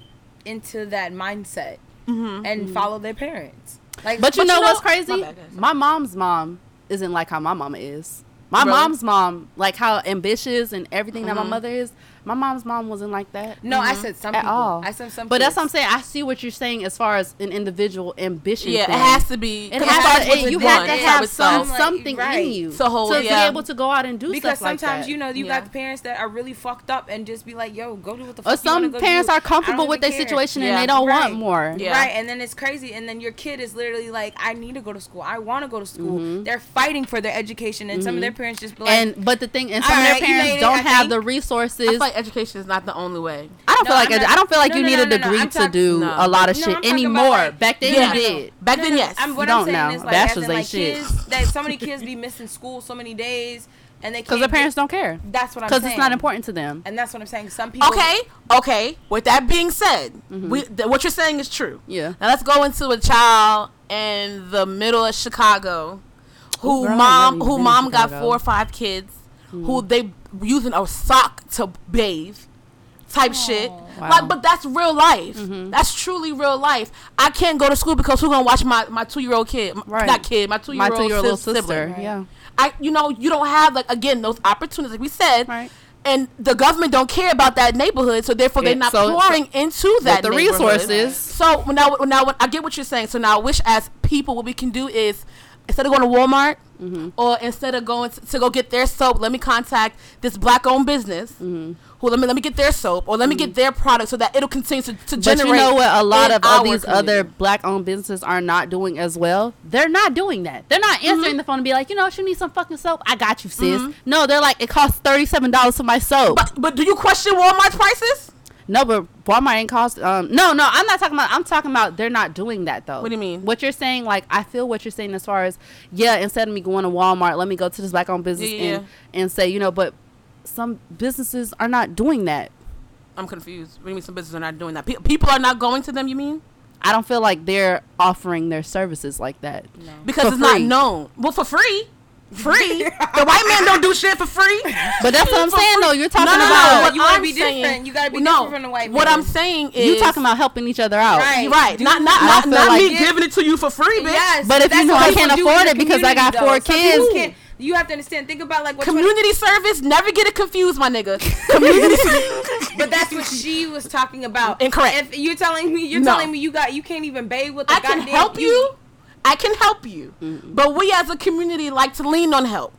into that mindset and follow their parents. Like, Mm-hmm. But you But know you what's crazy? My bad. My mom's mom isn't like how my mama is. My Really? mom's mom, like how ambitious and everything that my Mhm. mother is, my mom's mom wasn't like that. no, I said some At people. all. I said some. But that's what I'm saying. I see what you're saying as far as an individual ambition. yeah, thing. it has to be. It 'cause has to, with it- you have to have some. Like, something right. in you To hold- to yeah. be able to go out and do because stuff like sometimes that. you know you Yeah. got the parents that are really fucked up and just be like, "Yo, go do what the or fuck you some go parents do. are comfortable with their care." situation Yeah. and they don't Right. want more. Yeah. Right, and then it's crazy, and then your kid is literally like, "I need to go to school. I want to go to school." Mhm. They're fighting for their education, and some of their parents just be like, and but the thing, and some of their parents don't have the resources. Feel like education is not the only way. I don't No, feel like I'm not- I don't feel like no, you no, need no, a no, no, degree to talking- do No. a lot of No, shit I'm anymore. like- Back then Yeah. you did. Back No, then, no, yes. I'm, what You I'm don't saying now. is like, Bachelors as ain't like shit. kids that so many kids be missing school so many days, and they Because can't their get- parents don't care. That's what I'm saying. Because it's not important to them. And that's what I'm saying. Some people. Okay, okay. With that being said, Mm-hmm. we th- what you're saying is true. Yeah. Now let's go into a child in the middle of Chicago, who girl, mom who mom got four or five kids, who they using a sock to bathe, type shit. Like, but that's real life. Mm-hmm. That's truly real life. I can't go to school because who's gonna watch my my two year old kid? Right. Not kid, my two year My old two-year-old little sibling. sister. Yeah. I, you know, you don't have like again those opportunities, like we said, Right. and the government don't care about that neighborhood, so therefore they're not so- pouring into that the resources. So now, now I get what you're saying. So now, I wish as people, what we can do is instead of going to Walmart Mm-hmm. or instead of going to, to go get their soap, let me contact this black-owned business. Mm-hmm. Who let me let me get their soap or let me get their product so that it'll continue to, to But you know what? A lot of all these community. other black-owned businesses are not doing as well. They're not doing that. They're not answering Mm-hmm. the phone and be like, you know, you need some fucking soap. I got you, sis. No, they're like, it costs thirty-seven dollars for my soap. But but do you question Walmart's prices? No, but Walmart ain't cost. Um, no, no, I'm not talking about. I'm talking about they're not doing that though. What do you mean? What you're saying, like I feel what you're saying as far as yeah. Instead of me going to Walmart, let me go to this black-owned business Yeah, yeah, and and say, you know, but some businesses are not doing that. I'm confused. What do you mean some businesses are not doing that? Pe- people are not going to them. You mean? I don't feel like they're offering their services like that. Because For it's not known. Well, for free. Free. the white man don't do shit for free. But that's what I'm saying free. though. You're talking No, no, no, about what You wanna I'm be saying- different. You gotta be no, different from the white What man. I'm saying is you talking about helping each other out. Right. right. Not not not, not like- me giving it to you for free, bitch. Yes, But if you know I can't afford it because I got community, four. Some kids. You have to understand. Think about like what Community service, never get it confused, my nigga. Community service. But that's what she was talking about. Incorrect. If you're telling me, you're No. telling me you got, you can't even bathe with the I can goddamn. help you. I can help you. But we as a community like to lean on help.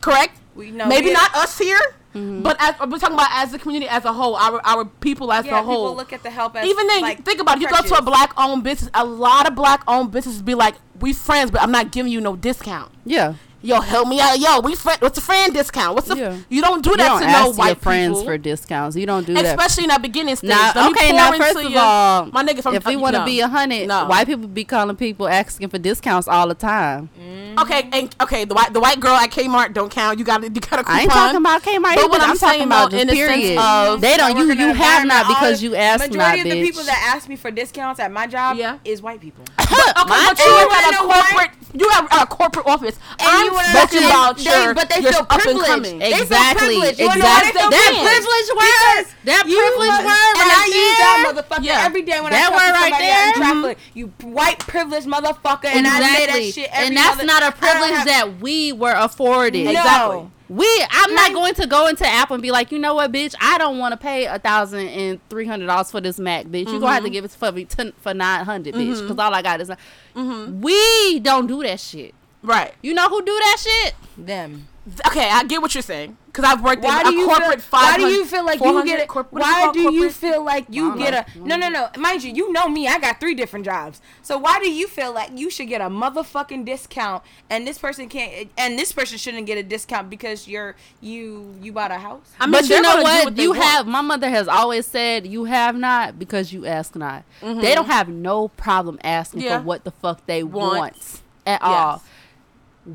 Correct? We know Maybe we- not us here, mm-hmm. but as, we're talking about as the community as a whole, our our people as Yeah, a whole. people look at the help as Even then, like, think about it. You go to a black owned business, a lot of black owned businesses be like, "We friends, but I'm not giving you no discount." Yeah. Yo, help me out. Yo, we friend. What's a friend discount? What's the? Yeah. You don't do You that don't to ask no your white friends people. for discounts. You don't do that. Especially in that beginning stage. Now, Let me okay, now first of your- all, my nigga from if we want to no. be a hundred, No. white people be calling people asking for discounts all the time. Mm. Okay, and okay, the white the white girl at Kmart don't count. You got to you got a coupon. I ain't talking about Kmart But what I'm I'm talking about though, in the sense period. of- they don't. You you have not because you asked Majority of the people that ask me for discounts at my job Yeah. is white people. Okay, but you You work at a corporate. You have a corporate office. And I'm you talking about they- your, but they your feel privileged. coming. They feel Exactly. privileged. You why they Exactly. That privileged? privilege word. That you- privilege word and right I use that there. motherfucker Yeah. every day when That I talk word to right somebody there. out in traffic. You white privileged motherfucker, and I say that shit every and that's not a privilege have- that we were afforded. No. Exactly. We, I'm not going to go into Apple and be like, you know what, bitch, I don't want to pay a thousand and three hundred dollars for this Mac, bitch. You gonna have to Mm-hmm. give it for me ten, for nine hundred, bitch, because all I got is. We don't do that shit. Right. You know who do that shit? them. Okay, I get what you're saying because I've worked Why in a you corporate feel, Why do you feel like you get a, corp- what is it why called, do you feel like you don't get a? No, no, no. Mind you, you know me. I got three different jobs. So why do you feel like you should get a motherfucking discount and this person can't? And this person shouldn't get a discount because you're you you bought a house. I mean, but you know gonna what? you want. have. My mother has always said, "You have not because you ask not." They don't have no problem asking Mm-hmm. Yeah. for what the fuck they Want. want at all.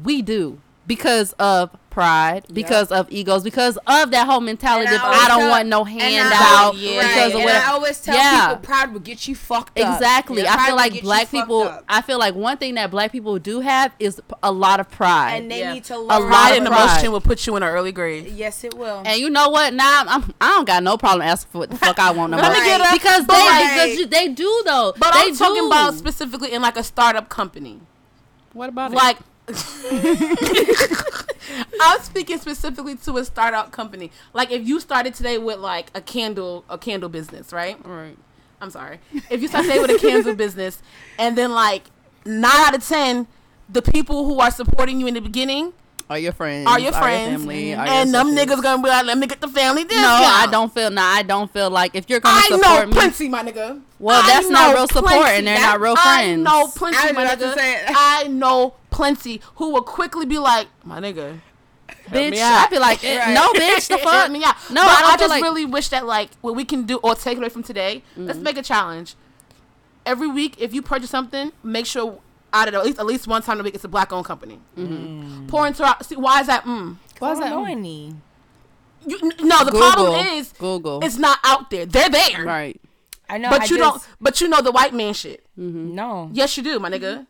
We do because of pride, because of egos, because of that whole mentality of always I don't tell- want no handout Yeah. because right, of and. I always tell Yeah. people pride will get you fucked up. Exactly. Yeah, I feel like black people. up. I feel like one thing that black people do have is a lot of pride. and they Yeah. need to learn. A learn. lot Pride of and pride. emotion will put you in an early grave. Yes, it will. And you know what? Now I'm, I'm I don't got no problem asking for what the fuck I want no more. me get because but they like- because you, they do though. But they I'm talking about specifically in like a startup company. what about Like, I'm speaking specifically to a startup company. Like, if you started today with like a candle, a candle business, right? Right. I'm sorry. If you start today with a candle business, and then like nine out of ten, the people who are supporting you in the beginning Are your friends? are your friends, family, are your and them niggas gonna be like, "Let me get the family discount." No, I don't feel. No, I don't feel like if you're gonna support me. I support know me. plenty, my nigga. Well, I that's not real support, plenty. and they're That- not real friends. I friends. know plenty, I my about to nigga. say- I know plenty who will quickly be like, "My nigga, bitch. me out. I feel like eh, Right. no, bitch. The fuck. me out." No, but I I, just like- really wish that like what we can do or take away from today. Mm. Let's make a challenge. Every week, if you purchase something, make sure out of at least at least one time a week it's a black owned company. Mm-hmm. Pour into our see why is that? Mm. Why is that? Annoying. You, no, the Google. problem is Google. it's not out there. They're there, right. I know. but I you just, don't. But you know the white man shit. Mm-hmm. No, Yes, you do, my nigga.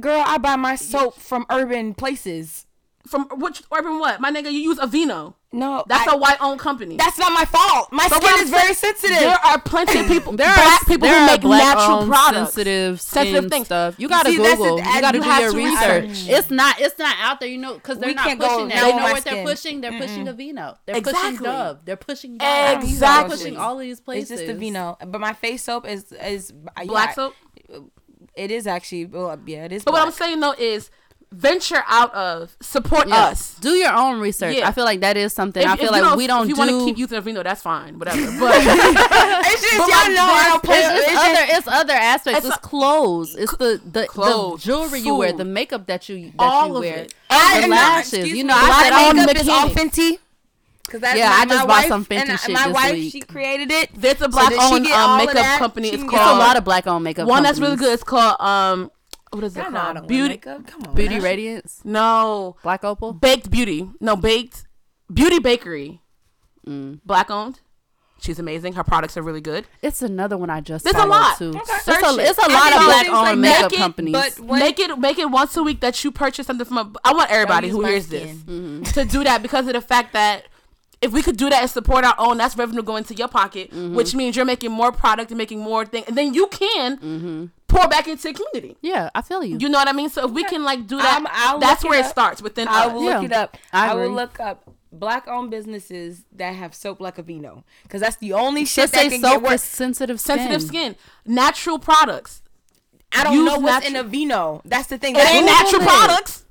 girl, I buy my soap from urban places. From which urban what? My nigga, you use Aveeno. No, That's a a white owned company. That's not my fault. My But skin is very sensitive. There are plenty of people, There black are people there who are make natural products, sensitive, sensitive skin things. stuff. You gotta See, that's the- Google. and you gotta you do your to research. research. It's not. It's not out there. You know, because they're We not can't go pushing that. know You know my what they're pushing? They're pushing Aveeno. They're Exactly. pushing Dove. They're pushing Dove. Exactly. They're pushing all of these places. it's just the Vino, but my face soap is is black yeah, soap. It is actually, well, yeah, it is. But what I'm saying though is venture out of support Yeah. us. Do your own research. Yeah. I feel like that is something. If- I feel like know- we don't If you do. want to keep using Vino, that's fine. Whatever. But it's just But y'all like know I don't play. it's, it's it's just- other it's other aspects. It's It's, clothes. It's the the, Clothes, the jewelry you wear, the makeup that you that All you of wear, it. I the lashes. you know, I said my I owned makeup is all. Fenty. Cause that's Yeah, my, I just my bought wife, some Fenty and shit My this wife, week. she created it. there's a black she owned um, makeup company. She It's It's a lot of black owned makeup. one that's really good. It's called um, what is it Y'all called? don't Beauty. makeup. Come on, Beauty man. Radiance, No, Black Opal. Baked Beauty. No, Baked Beauty Bakerie. Mm. Black owned. She's amazing. Her products are really good. It's another one I just There's a lot. too. Okay. It's a, it. it's a I lot of black things like owned makeup get- companies. But when, make it make it once a week that you purchase something from a. I want everybody who hears skin. this Mm-hmm. to do that because of the fact that if we could do that and support our own, that's revenue going to your pocket, Mm-hmm. which means you're making more product and making more things, and then you can Mm-hmm. pour back into the community. yeah, I feel you. You know what I mean? So if we can like do that, that's where it it up. starts within I us. will Yeah. look it up. I I, will look up black-owned businesses that have soap like Aveeno, because that's the only shit Just that say can soap get for work. sensitive skin. Sensitive skin, natural products. I don't use know what's in natural- Aveeno. That's the thing. It ain't natural Google it. products.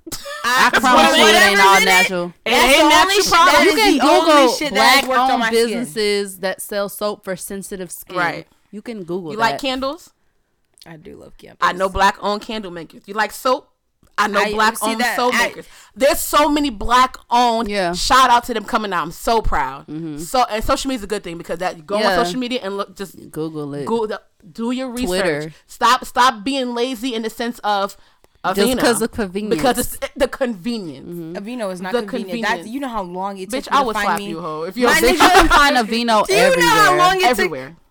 I I promise you, it ain't all natural. It That's ain't the only natural shit that You is can the only Google shit that has black worked on owned my skin. businesses that sell soap for sensitive skin. Right. You can Google You that. like candles? I do love candles. I know black owned candle makers. You like soap? I know I- black-owned that- soap I- makers. There's so many black owned. Yeah. Shout out to them coming out. I'm so proud. Mm-hmm. So and social media is a good thing because that you go Yeah. on social media and look just Google it. go the, do your research. Twitter. Stop stop being lazy in the sense of Just Aveeno. 'cause of convenience. Because it's eh, the convenience. Mm-hmm. Aveeno is not The convenient. That's, convenience. you know how long it took Bitch, me I to would find slap me. you, ho. If you're My a Bitch, bitch, you can find Aveeno Vino Do you know how everywhere. long it took?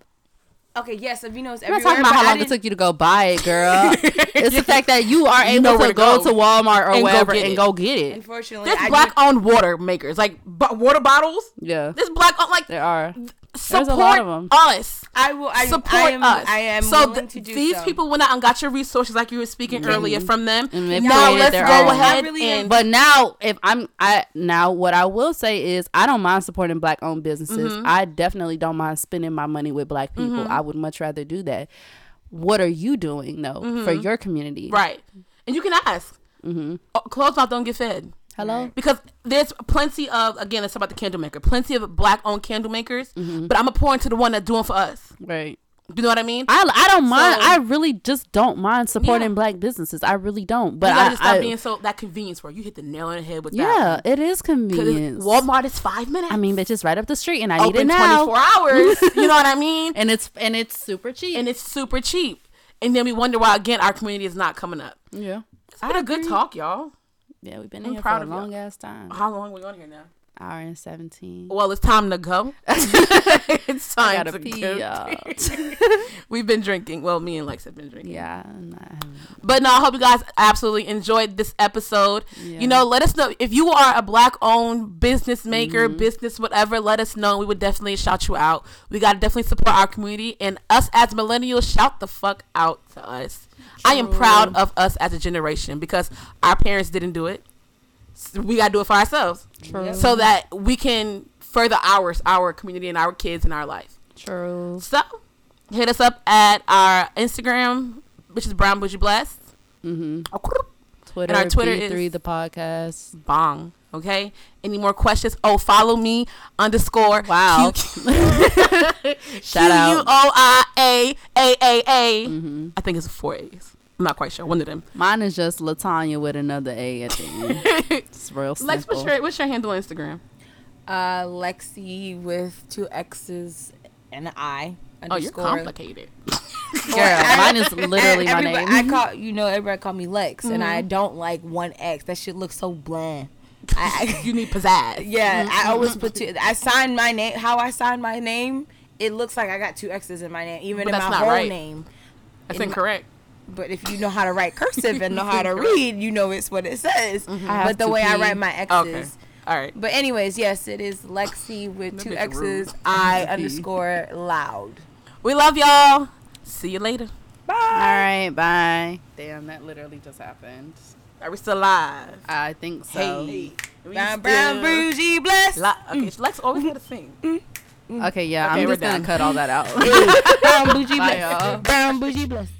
Everywhere. Okay, yes, Aveeno is I'm not talking about how long it took you to go buy it, girl. it's the fact that you are able know to to go, go to Walmart or and go wherever get and it. go get it. Unfortunately, There's I black do- owned water makers, like bo- water bottles. Yeah, There's black owned, like there are. support a lot of 'em. us. I will. I, support I am, us. I am so willing th- to do these so. people went out and got your resources, like you were speaking earlier from them. And they now let's their go own. ahead really and But now, if I'm, I now what I will say is I don't mind supporting black owned businesses. Mm-hmm. I definitely don't mind spending my money with black people. I would much rather do that. What are you doing though for your community? Mm-hmm. right, and you can ask. Mm-hmm. Oh, closed mouth don't get fed. Hello. Because there's plenty of again, let's talk about the candle maker. Plenty of black owned candle makers, Mm-hmm. but I'm pour into the one that's doing for us. Right. You know what I mean? I, I don't mind. So- I really just don't mind supporting Yeah. black businesses. I really don't. But I, just stop I- being so that convenience where you hit the nail on the head with yeah, that. Yeah, it is convenience. Walmart is five minutes. I mean, bitch, it's right up the street, and I need it open now. 24 hours. you know what I mean? And it's and it's super cheap. And it's super cheap. And then we wonder why again our community is not coming up. yeah, It's been a good talk, y'all. yeah, we've been I'm here proud for a of y'all. long ass time. How long are we on here now? Hour and seventeen. Well, it's time to go. it's time gotta pee, go. We've been drinking. Well, me and Lex have been drinking. yeah, not- But no, I hope you guys absolutely enjoyed this episode. Yeah. You know, let us know if you are a black owned business maker, Mm-hmm. business, whatever, let us know. We would definitely shout you out. We got to definitely support our community and us as millennials, shout the fuck out to us. I am proud of us as a generation because our parents didn't do it. We got to do it for ourselves True. so that we can further ours, our community, and our kids in our life. True. So, hit us up at our Instagram, which is Brown Bougie Blessed. Mm-hmm. Twitter. our Twitter B3 is- the podcast. Bong. Okay. Any more questions? Oh, follow me underscore. Wow. Q- Shout out. Q U O I A A A A. Mm-hmm. I think it's four A's. I'm not quite sure. One of them. Mine is just Latanya with another A at the end. it's real simple. Lex, what's your what's your handle on Instagram? Uh, Lexi with two X's and an I. Oh, you're underscore. complicated. Girl, mine is literally my name. I call you know everybody call me Lex, and I Mm-hmm. don't like one X. That shit looks so bland. I, you need pizzazz. I yeah, I always put two. I sign my name. How I sign my name, it looks like I got two X's in my name, even But in that's my not whole right. name. That's In my- incorrect. But if you know how to write cursive and know how to read, you know it's what it says. Mm-hmm. have But the to way I write my X's, Okay. All right. But anyways, yes, it is Lexi with two X's. rude. I underscore loud. We love y'all. See you later. Bye. All right, bye. Damn, that literally just happened. Are we still live? I think so. Hey. We Brown, brown, still bougie, blessed. Li- okay, Lex always got mm. to sing. Mm. Okay, yeah, Okay, I'm we're just gonna cut all that out. brown, bougie, Bye, Brown, bougie, blessed.